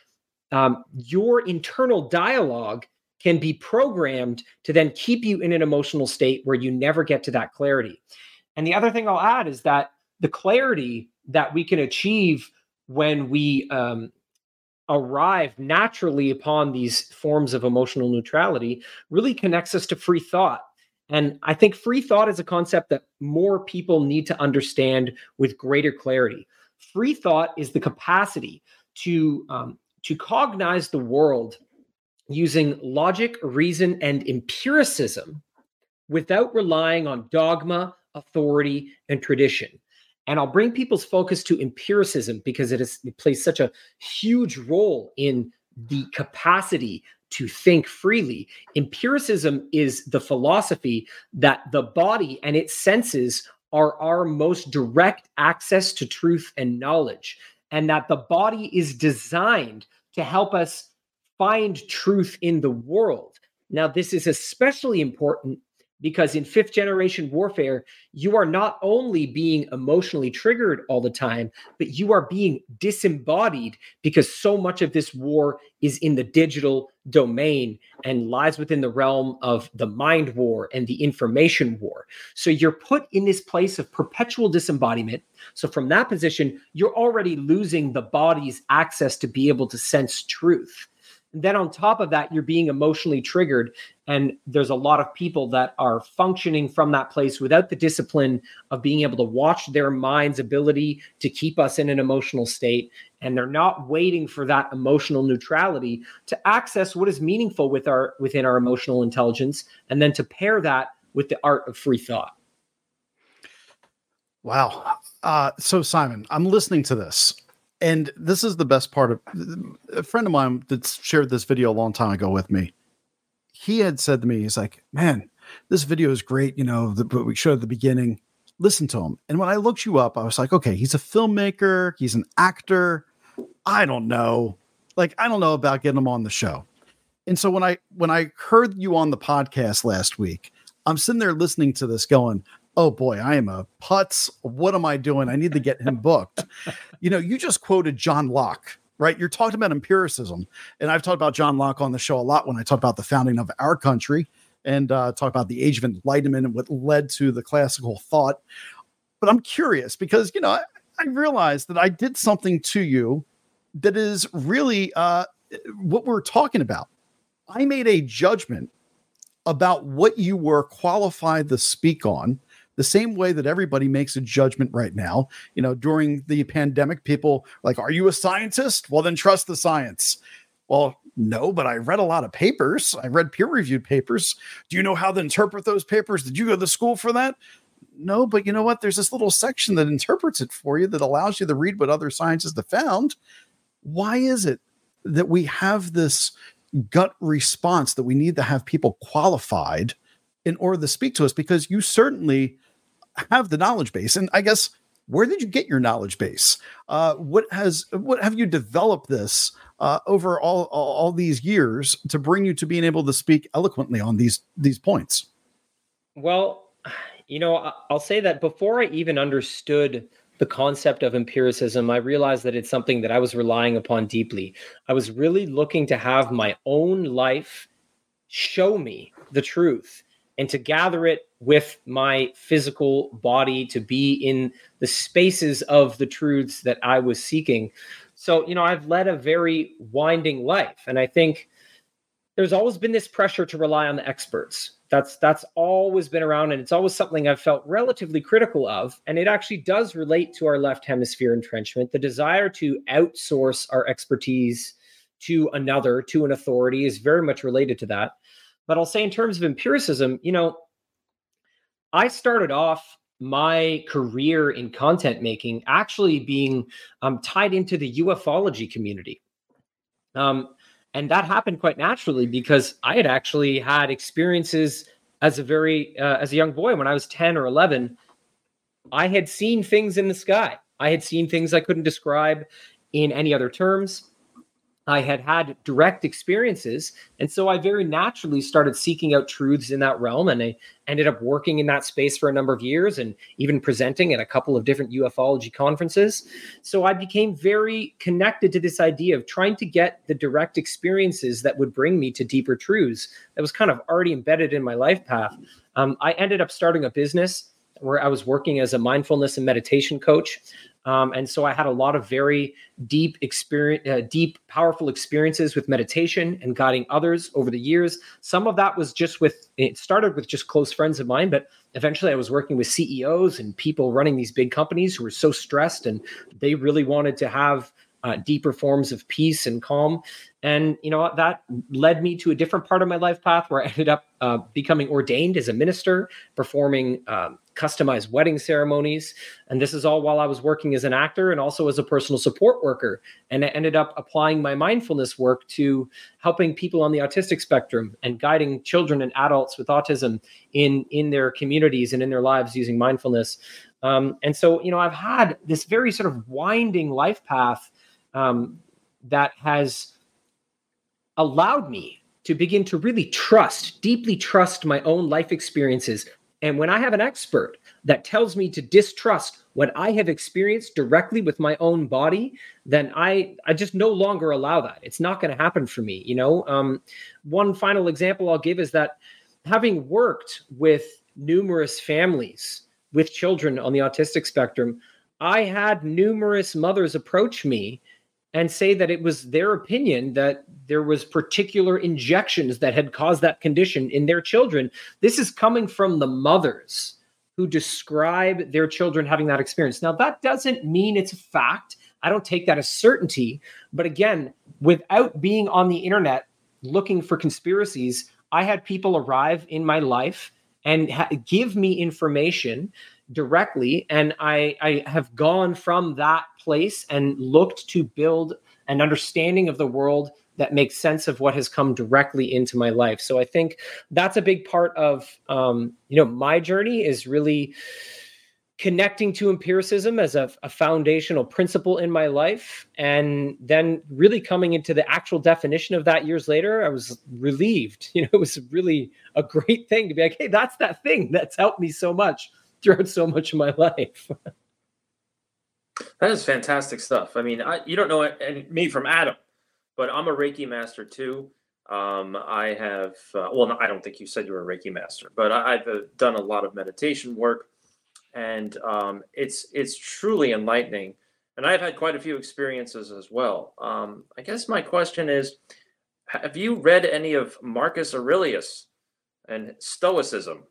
um, your internal dialogue can be programmed to then keep you in an emotional state where you never get to that clarity. And the other thing I'll add is that the clarity that we can achieve when we um, arrive naturally upon these forms of emotional neutrality really connects us to free thought. And I think free thought is a concept that more people need to understand with greater clarity. Free thought is the capacity to um, to cognize the world using logic, reason, and empiricism without relying on dogma, authority, and tradition. And I'll bring people's focus to empiricism because it, is, it plays such a huge role in the capacity to think freely. Empiricism is the philosophy that the body and its senses are our most direct access to truth and knowledge, and that the body is designed to help us find truth in the world. Now, this is especially important because in fifth generation warfare, you are not only being emotionally triggered all the time, but you are being disembodied because so much of this war is in the digital domain and lies within the realm of the mind war and the information war. So you're put in this place of perpetual disembodiment. So from that position, you're already losing the body's access to be able to sense truth. And then on top of that, you're being emotionally triggered. And there's a lot of people that are functioning from that place without the discipline of being able to watch their mind's ability to keep us in an emotional state. And they're not waiting for that emotional neutrality to access what is meaningful with our within our emotional intelligence, and then to pair that with the art of free thought. Wow. Uh, so Simon, I'm listening to this and this is the best part of a friend of mine that shared this video a long time ago with me. He had said to me, he's like, man, this video is great. You know, the, we showed at the beginning. Listen to him. And when I looked you up, I was like, okay, he's a filmmaker, he's an actor. I don't know. Like, I don't know about getting him on the show. And so when I when I heard you on the podcast last week, I'm sitting there listening to this going, oh boy, I am a putz. What am I doing? I need to get him booked. you know, you just quoted John Locke, right? You're talking about empiricism. And I've talked about John Locke on the show a lot when I talk about the founding of our country and uh, talk about the age of enlightenment and what led to the classical thought. But I'm curious because, you know, I, I realized that I did something to you that is really uh, what we're talking about. I made a judgment about what you were qualified to speak on the same way that everybody makes a judgment right now. You know, during the pandemic, people like, are you a scientist? Well, then trust the science. Well, no, but I read a lot of papers. I read peer reviewed papers. Do you know how to interpret those papers? Did you go to school for that? No, but you know what? There's this little section that interprets it for you that allows you to read what other scientists have found. Why is it that we have this gut response that we need to have people qualified in order to speak to us? Because you certainly have the knowledge base. And I guess where did you get your knowledge base? Uh, what has what have you developed this uh, over all, all, all these years to bring you to being able to speak eloquently on these these points? Well, you know, I'll say that before I even understood the concept of empiricism, I realized that it's something that I was relying upon deeply. I was really looking to have my own life show me the truth and to gather it with my physical body to be in the spaces of the truths that I was seeking. So, you know, I've led a very winding life. And I think there's always been this pressure to rely on the experts. That's that's always been around and it's always something I've felt relatively critical of and it actually does relate to our left hemisphere entrenchment, the desire to outsource our expertise to another, to an authority is very much related to that. But I'll say in terms of empiricism, you know, I started off my career in content making actually being um, tied into the ufology community. Um, and that happened quite naturally because I had actually had experiences as a very uh, as a young boy when I was 10 or 11 I had seen things in the sky. I had seen things I couldn't describe in any other terms I had had direct experiences. And so I very naturally started seeking out truths in that realm. And I ended up working in that space for a number of years and even presenting at a couple of different ufology conferences. So I became very connected to this idea of trying to get the direct experiences that would bring me to deeper truths that was kind of already embedded in my life path. Um, I ended up starting a business where I was working as a mindfulness and meditation coach. Um, and so I had a lot of very deep experience, uh, deep, powerful experiences with meditation and guiding others over the years. Some of that was just with, it started with just close friends of mine, but eventually I was working with CEOs and people running these big companies who were so stressed and they really wanted to have uh, deeper forms of peace and calm. And, you know, that led me to a different part of my life path where I ended up uh, becoming ordained as a minister, performing um, customized wedding ceremonies. And this is all while I was working as an actor and also as a personal support worker. And I ended up applying my mindfulness work to helping people on the autistic spectrum and guiding children and adults with autism in, in their communities and in their lives using mindfulness. Um, and so, you know, I've had this very sort of winding life path um, that has allowed me to begin to really trust, deeply trust my own life experiences. And when I have an expert that tells me to distrust what I have experienced directly with my own body, then I I just no longer allow that. It's not going to happen for me. You know, um, one final example I'll give is that having worked with numerous families with children on the autistic spectrum, I had numerous mothers approach me and say that it was their opinion that there was particular injections that had caused that condition in their children. This is coming from the mothers who describe their children having that experience. Now that doesn't mean it's a fact. I don't take that as certainty. But again without being on the internet looking for conspiracies i had people arrive in my life and ha- give me information directly and i i have gone from that place and looked to build an understanding of the world that makes sense of what has come directly into my life. So i think that's a big part of um, you know my journey is really connecting to empiricism as a, a, foundational principle in my life and then really coming into the actual definition of that years later i was relieved. You know it was really a great thing to be like hey that's that thing that's helped me so much throughout so much of my life That is fantastic stuff. I mean, I, you don't know it, me from Adam, but I'm a Reiki master too. Um, I have, uh, well, I don't think you said you were a Reiki master, but I, have uh, done a lot of meditation work, and um, it's it's truly enlightening. And I've had quite a few experiences as well. Um, I guess my question is, have you read any of Marcus Aurelius and Stoicism?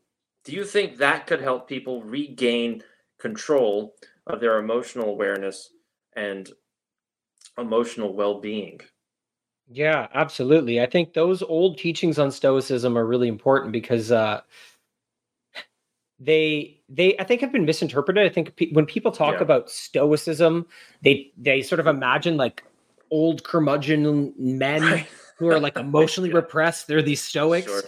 Do you think that could help people regain control of their emotional awareness and emotional well-being? Yeah absolutely. I think those old teachings on stoicism are really important because uh they they i think have been misinterpreted. I think pe- when people talk yeah. about stoicism they they sort of imagine like old curmudgeon men who are like emotionally yeah. repressed. They're these stoics. Sure.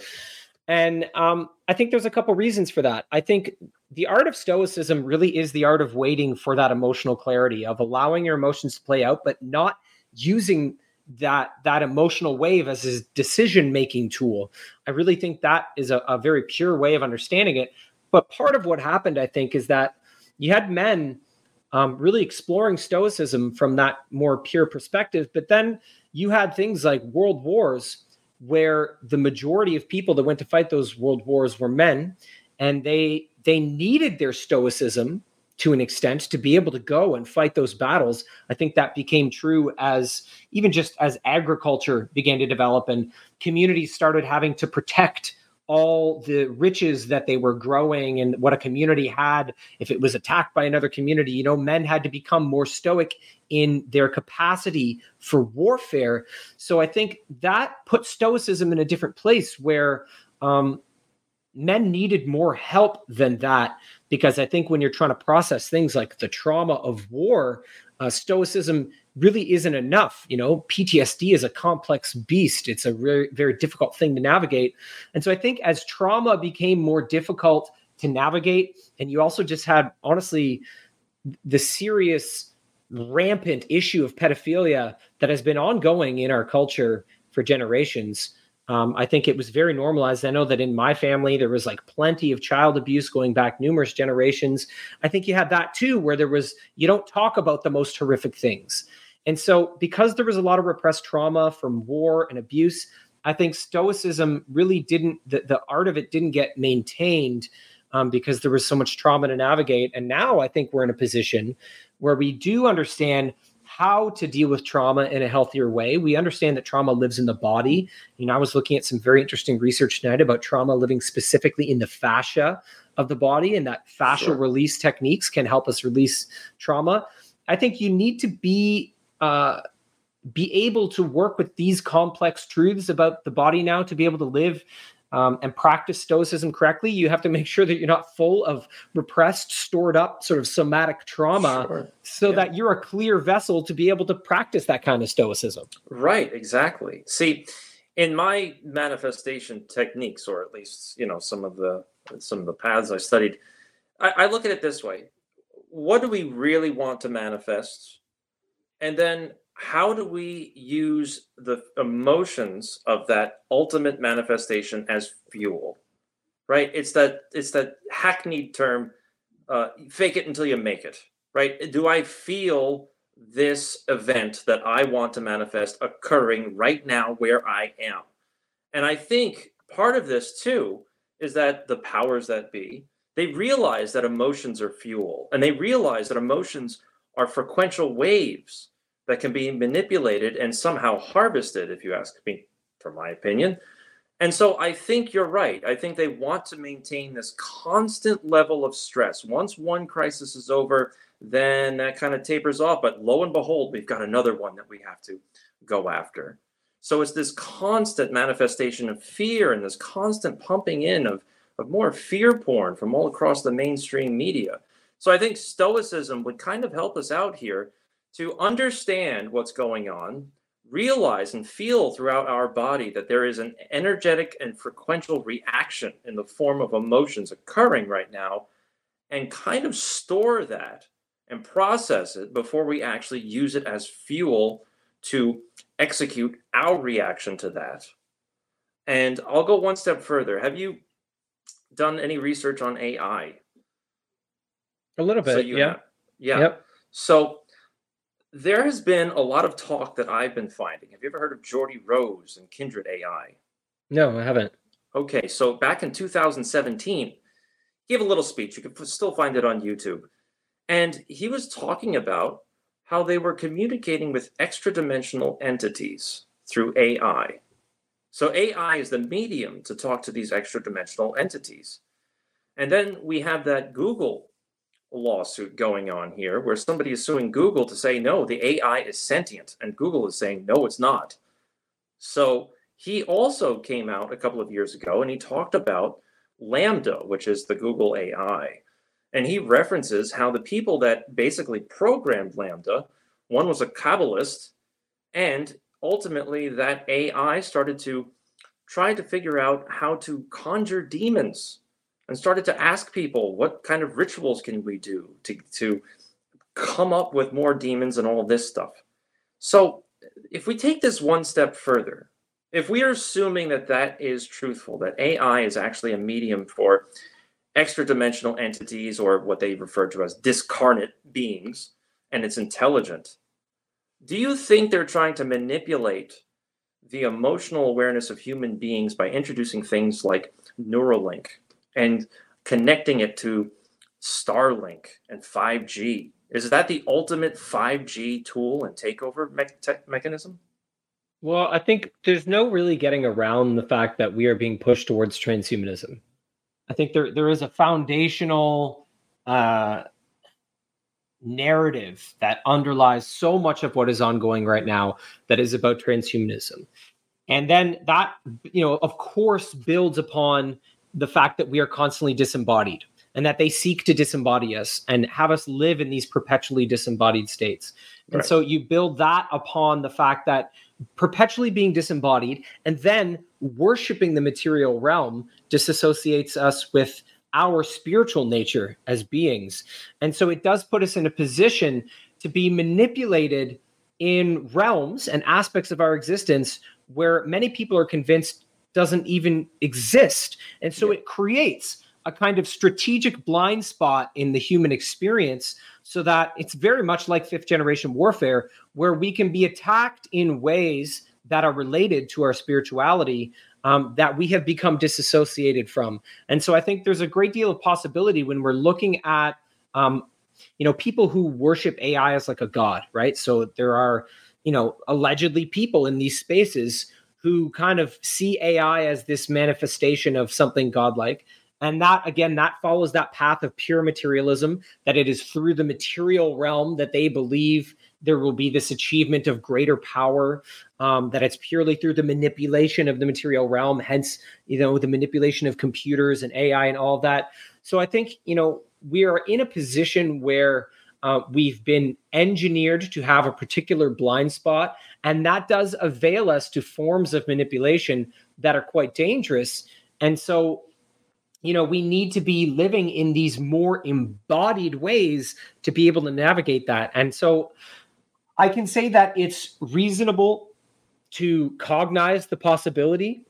And um, I think there's a couple reasons for that. I think the art of stoicism really is the art of waiting for that emotional clarity, of allowing your emotions to play out, but not using that that emotional wave as a decision making tool. I really think that is a, a very pure way of understanding it. But part of what happened, I think, is that you had men um, really exploring Stoicism from that more pure perspective. But then you had things like world wars, where the majority of people that went to fight those world wars were men, and they they needed their stoicism to an extent to be able to go and fight those battles. I think that became true as even just as agriculture began to develop and communities started having to protect all the riches that they were growing and what a community had. If it was attacked by another community you know men had to become more stoic in their capacity for warfare. So i think that put stoicism in a different place where um, men needed more help than that. Because I think when you're trying to process things like the trauma of war, uh, stoicism really isn't enough. You know, PTSD is a complex beast. It's a very, very difficult thing to navigate. And so I think as trauma became more difficult to navigate, and you also just had, honestly, the serious, rampant issue of pedophilia that has been ongoing in our culture for generations. Um, I think it was very normalized. I know that in my family, there was like plenty of child abuse going back numerous generations. I think you had that too, where there was, you don't talk about the most horrific things. And so, because there was a lot of repressed trauma from war and abuse, I think Stoicism really didn't, the, the art of it didn't get maintained um, because there was so much trauma to navigate. And now I think we're in a position where we do understand how to deal with trauma in a healthier way. We understand that trauma lives in the body. You know, I was looking at some very interesting research tonight about trauma living specifically in the fascia of the body, and that fascial sure. release techniques can help us release trauma. I think you need to be uh, be able to work with these complex truths about the body now to be able to live um, and practice stoicism correctly, you have to make sure that you're not full of repressed, stored up sort of somatic trauma sure. so yeah. that you're a clear vessel to be able to practice that kind of stoicism. Right, exactly. See, in my manifestation techniques, or at least, you know, some of the some of the paths I studied, I, I look at it this way. What do we really want to manifest? And then how do we use the emotions of that ultimate manifestation as fuel right? It's that it's that hackneyed term uh, fake it until you make it right? Do i feel this event that i want to manifest occurring right now where i am? And i think part of this too is that the powers that be they realize that emotions are fuel and they realize that emotions are frequential waves that can be manipulated and somehow harvested, if you ask me, for my opinion. And so I think you're right. I think they want to maintain this constant level of stress. Once one crisis is over, then that kind of tapers off. But lo and behold, we've got another one that we have to go after. So it's this constant manifestation of fear and this constant pumping in of, of more fear porn from all across the mainstream media. So I think Stoicism would kind of help us out here to understand what's going on, realize and feel throughout our body that there is an energetic and frequential reaction in the form of emotions occurring right now, and kind of store that and process it before we actually use it as fuel to execute our reaction to that. And I'll go one step further. Have you done any research on AI? A little bit, so yeah. Have, yeah. Yep. So there has been a lot of talk that I've been finding. Have you ever heard of Geordie Rose and Kindred AI? No, I haven't. Okay, so back in 2017, he gave a little speech. You can still find it on YouTube. And he was talking about how they were communicating with extra dimensional entities through AI. So AI is the medium to talk to these extra dimensional entities. And then we have that Google lawsuit going on here where somebody is suing Google to say, no, the AI is sentient. And Google is saying, no, it's not. So he also came out a couple of years ago and he talked about LaMDA, which is the Google AI. And he references how the people that basically programmed LaMDA, one was a Kabbalist, and ultimately that AI started to try to figure out how to conjure demons and started to ask people what kind of rituals can we do to, to come up with more demons and all this stuff. So if we take this one step further, if we are assuming that that is truthful, that AI is actually a medium for extra dimensional entities or what they refer to as discarnate beings and it's intelligent do you think they're trying to manipulate the emotional awareness of human beings by introducing things like Neuralink and connecting it to Starlink and 5G? Is that the ultimate 5G tool and takeover me- te- mechanism? Well, I think there's no really getting around the fact that we are being pushed towards transhumanism. I think there there is a foundational uh, narrative that underlies so much of what is ongoing right now that is about transhumanism. And then that, you know, of course, builds upon the fact that we are constantly disembodied and that they seek to disembody us and have us live in these perpetually disembodied states. And right. so you build that upon the fact that perpetually being disembodied and then worshiping the material realm disassociates us with our spiritual nature as beings. And so it does put us in a position to be manipulated in realms and aspects of our existence where many people are convinced doesn't even exist. And so yeah. it creates a kind of strategic blind spot in the human experience so that it's very much like fifth generation warfare where we can be attacked in ways that are related to our spirituality um, that we have become disassociated from. And so I think there's a great deal of possibility when we're looking at, um, you know, people who worship AI as like a god, right? So there are, you know, allegedly people in these spaces who kind of see AI as this manifestation of something godlike. And that, again, that follows that path of pure materialism, that it is through the material realm that they believe there will be this achievement of greater power um, that it's purely through the manipulation of the material realm hence you know the manipulation of computers and ai and all of that so i think you know we are in a position where uh, we've been engineered to have a particular blind spot and that does avail us to forms of manipulation that are quite dangerous. And so you know we need to be living in these more embodied ways to be able to navigate that. And so I can say that it's reasonable to cognize the possibility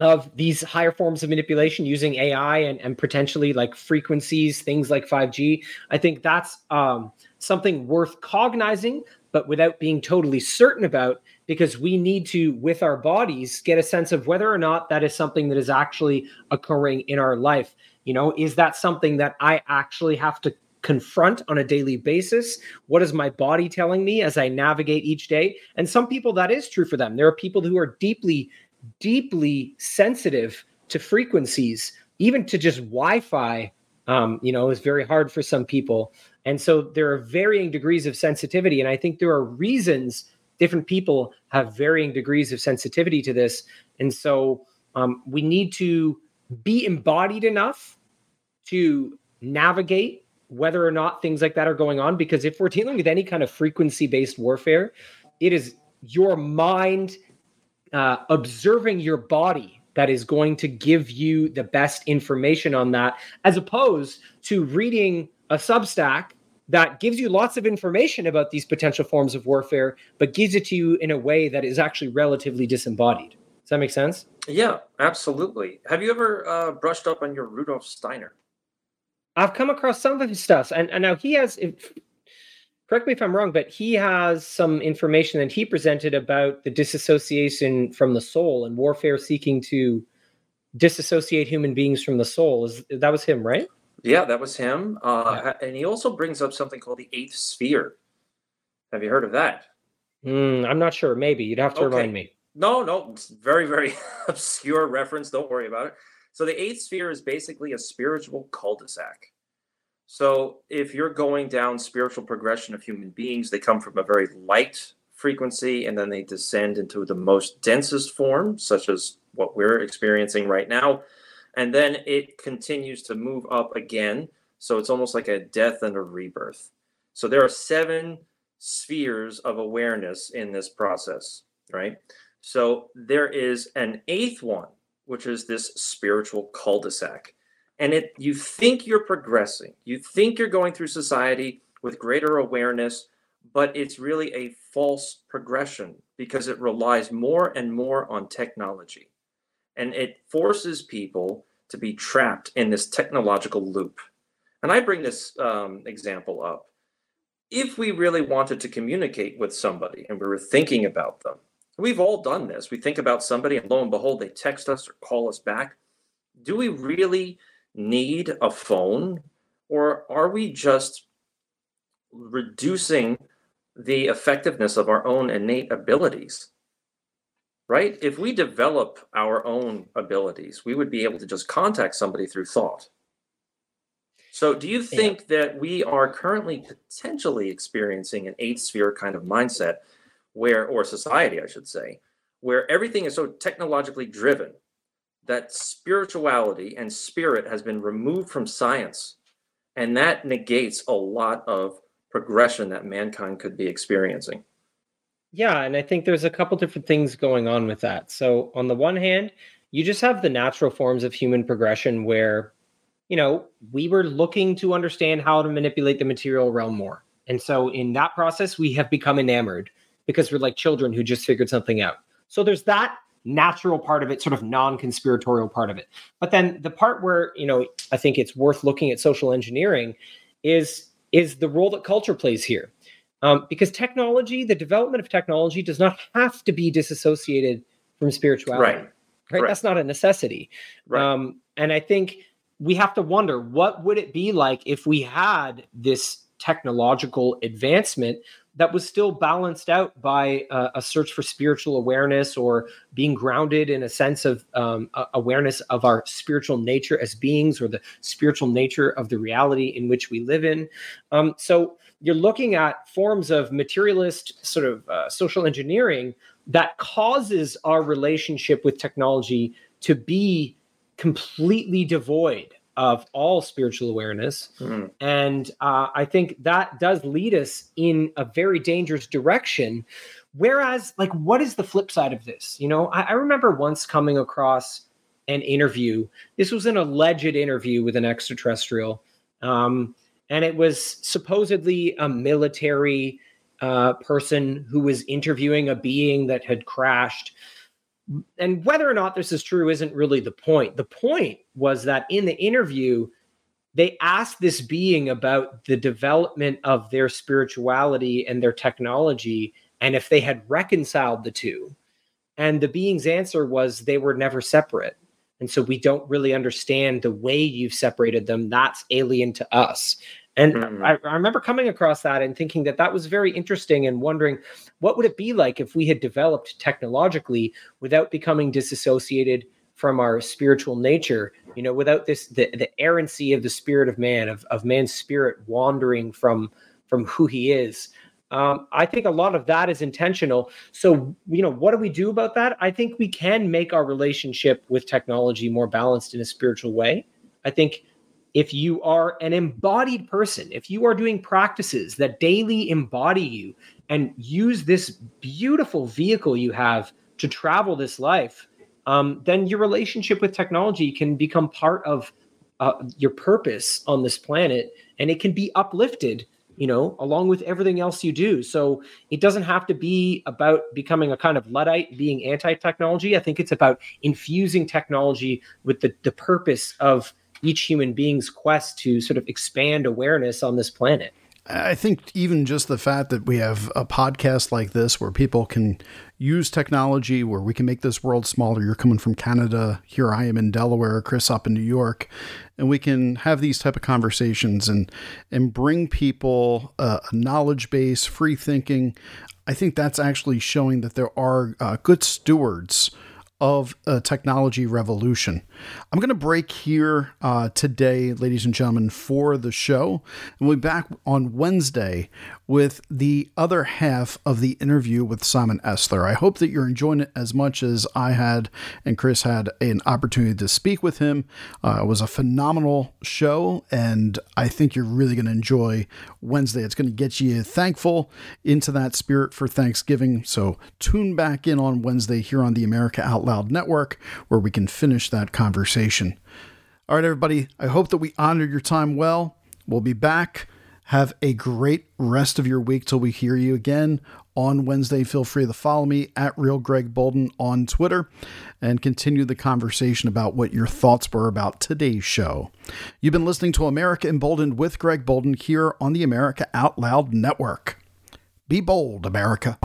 of these higher forms of manipulation using AI and, and potentially like frequencies, things like 5G. I think that's um, something worth cognizing, but without being totally certain about, because we need to, with our bodies, get a sense of whether or not that is something that is actually occurring in our life. You know, is that something that I actually have to confront on a daily basis. What is my body telling me as I navigate each day? And some people, that is true for them. There are people who are deeply, deeply sensitive to frequencies, even to just Wi Fi. Um, you know, is very hard for some people. And so there are varying degrees of sensitivity. And I think there are reasons different people have varying degrees of sensitivity to this. And so um, we need to be embodied enough to navigate whether or not things like that are going on. Because if we're dealing with any kind of frequency based warfare, it is your mind uh, observing your body that is going to give you the best information on that, as opposed to reading a Substack that gives you lots of information about these potential forms of warfare, but gives it to you in a way that is actually relatively disembodied. Does that make sense? Yeah, absolutely. Have you ever uh, brushed up on your Rudolf Steiner? I've come across some of his stuff, and, and now he has. Correct me if I'm wrong, but he has some information that he presented about the disassociation from the soul and warfare seeking to disassociate human beings from the soul. Is that was him, right? Yeah, that was him. Uh, yeah. And he also brings up something called the eighth sphere. Have you heard of that? Mm, I'm not sure. Maybe you'd have to okay. remind me. No, no, it's very, very obscure reference. Don't worry about it. So the eighth sphere is basically a spiritual cul-de-sac. So if you're going down spiritual progression of human beings, they come from a very light frequency and then they descend into the most densest form, such as what we're experiencing right now. And then it continues to move up again. So it's almost like a death and a rebirth. So there are seven spheres of awareness in this process, right? So there is an eighth one which is this spiritual cul-de-sac. And it you think you're progressing. You think you're going through society with greater awareness, but it's really a false progression because it relies more and more on technology. And it forces people to be trapped in this technological loop. And I bring this um, example up. If we really wanted to communicate with somebody and we were thinking about them, we've all done this. We think about somebody and lo and behold, they text us or call us back. Do we really need a phone or are we just reducing the effectiveness of our own innate abilities? Right? If we develop our own abilities, we would be able to just contact somebody through thought. So, do you think yeah. that we are currently potentially experiencing an eighth sphere kind of mindset where, or society, I should say, where everything is so technologically driven that spirituality and spirit has been removed from science? And that negates a lot of progression that mankind could be experiencing. Yeah, and I think there's a couple different things going on with that. So, on the one hand, you just have the natural forms of human progression where you know, we were looking to understand how to manipulate the material realm more. And so in that process, we have become enamored because we're like children who just figured something out. So there's that natural part of it, sort of non-conspiratorial part of it. But then the part where, you know, I think it's worth looking at social engineering is is the role that culture plays here. Um, because technology, the development of technology does not have to be disassociated from spirituality. Right. Right. right. That's not a necessity. Right. Um, and I think we have to wonder what would it be like if we had this technological advancement that was still balanced out by uh, a search for spiritual awareness or being grounded in a sense of um, awareness of our spiritual nature as beings or the spiritual nature of the reality in which we live in. Um, so you're looking at forms of materialist sort of uh, social engineering that causes our relationship with technology to be completely devoid of all spiritual awareness. Mm. And uh, I think that does lead us in a very dangerous direction. Whereas, like, what is the flip side of this? You know, I, I remember once coming across an interview. This was an alleged interview with an extraterrestrial. Um, and it was supposedly a military uh, person who was interviewing a being that had crashed and whether or not this is true isn't really the point. The point was that in the interview, they asked this being about the development of their spirituality and their technology and if they had reconciled the two. And the being's answer was they were never separate. And so we don't really understand the way you've separated them. That's alien to us. And mm-hmm. I, I, remember coming across that and thinking that that was very interesting and wondering what would it be like if we had developed technologically without becoming disassociated from our spiritual nature, you know, without this the, the errancy of the spirit of man, of, of man's spirit wandering from from who he is. Um, I think a lot of that is intentional. So, you know, what do we do about that? I think we can make our relationship with technology more balanced in a spiritual way. I think if you are an embodied person, if you are doing practices that daily embody you and use this beautiful vehicle you have to travel this life, um, then your relationship with technology can become part of uh, your purpose on this planet and it can be uplifted you know along with everything else you do. So it doesn't have to be about becoming a kind of luddite being anti-technology. I think it's about infusing technology with the, the purpose of each human being's quest to sort of expand awareness on this planet. I think even just the fact that we have a podcast like this where people can use technology, where we can make this world smaller. You're coming from Canada, here I am in Delaware, Chris up in New York, and we can have these type of conversations and and bring people a knowledge base, free thinking. I think that's actually showing that there are uh, good stewards of a technology revolution. I'm going to break here uh, today, ladies and gentlemen, for the show. And we'll be back on Wednesday with the other half of the interview with Simon Esler. I hope that you're enjoying it as much as I had and Chris had an opportunity to speak with him. Uh, it was a phenomenal show, and I think you're really going to enjoy Wednesday. It's going to get you thankful into that spirit for Thanksgiving. So tune back in on Wednesday here on the America Out Loud Network, where we can finish that conversation. All right, everybody, I hope that we honored your time well. We'll be back Have a great rest of your week till we hear you again on Wednesday. Feel free to follow me at Real Greg Boulden on Twitter and continue the conversation about what your thoughts were about today's show. You've been listening to America Emboldened with Greg Boulden here on the America Out Loud Network. Be bold, America.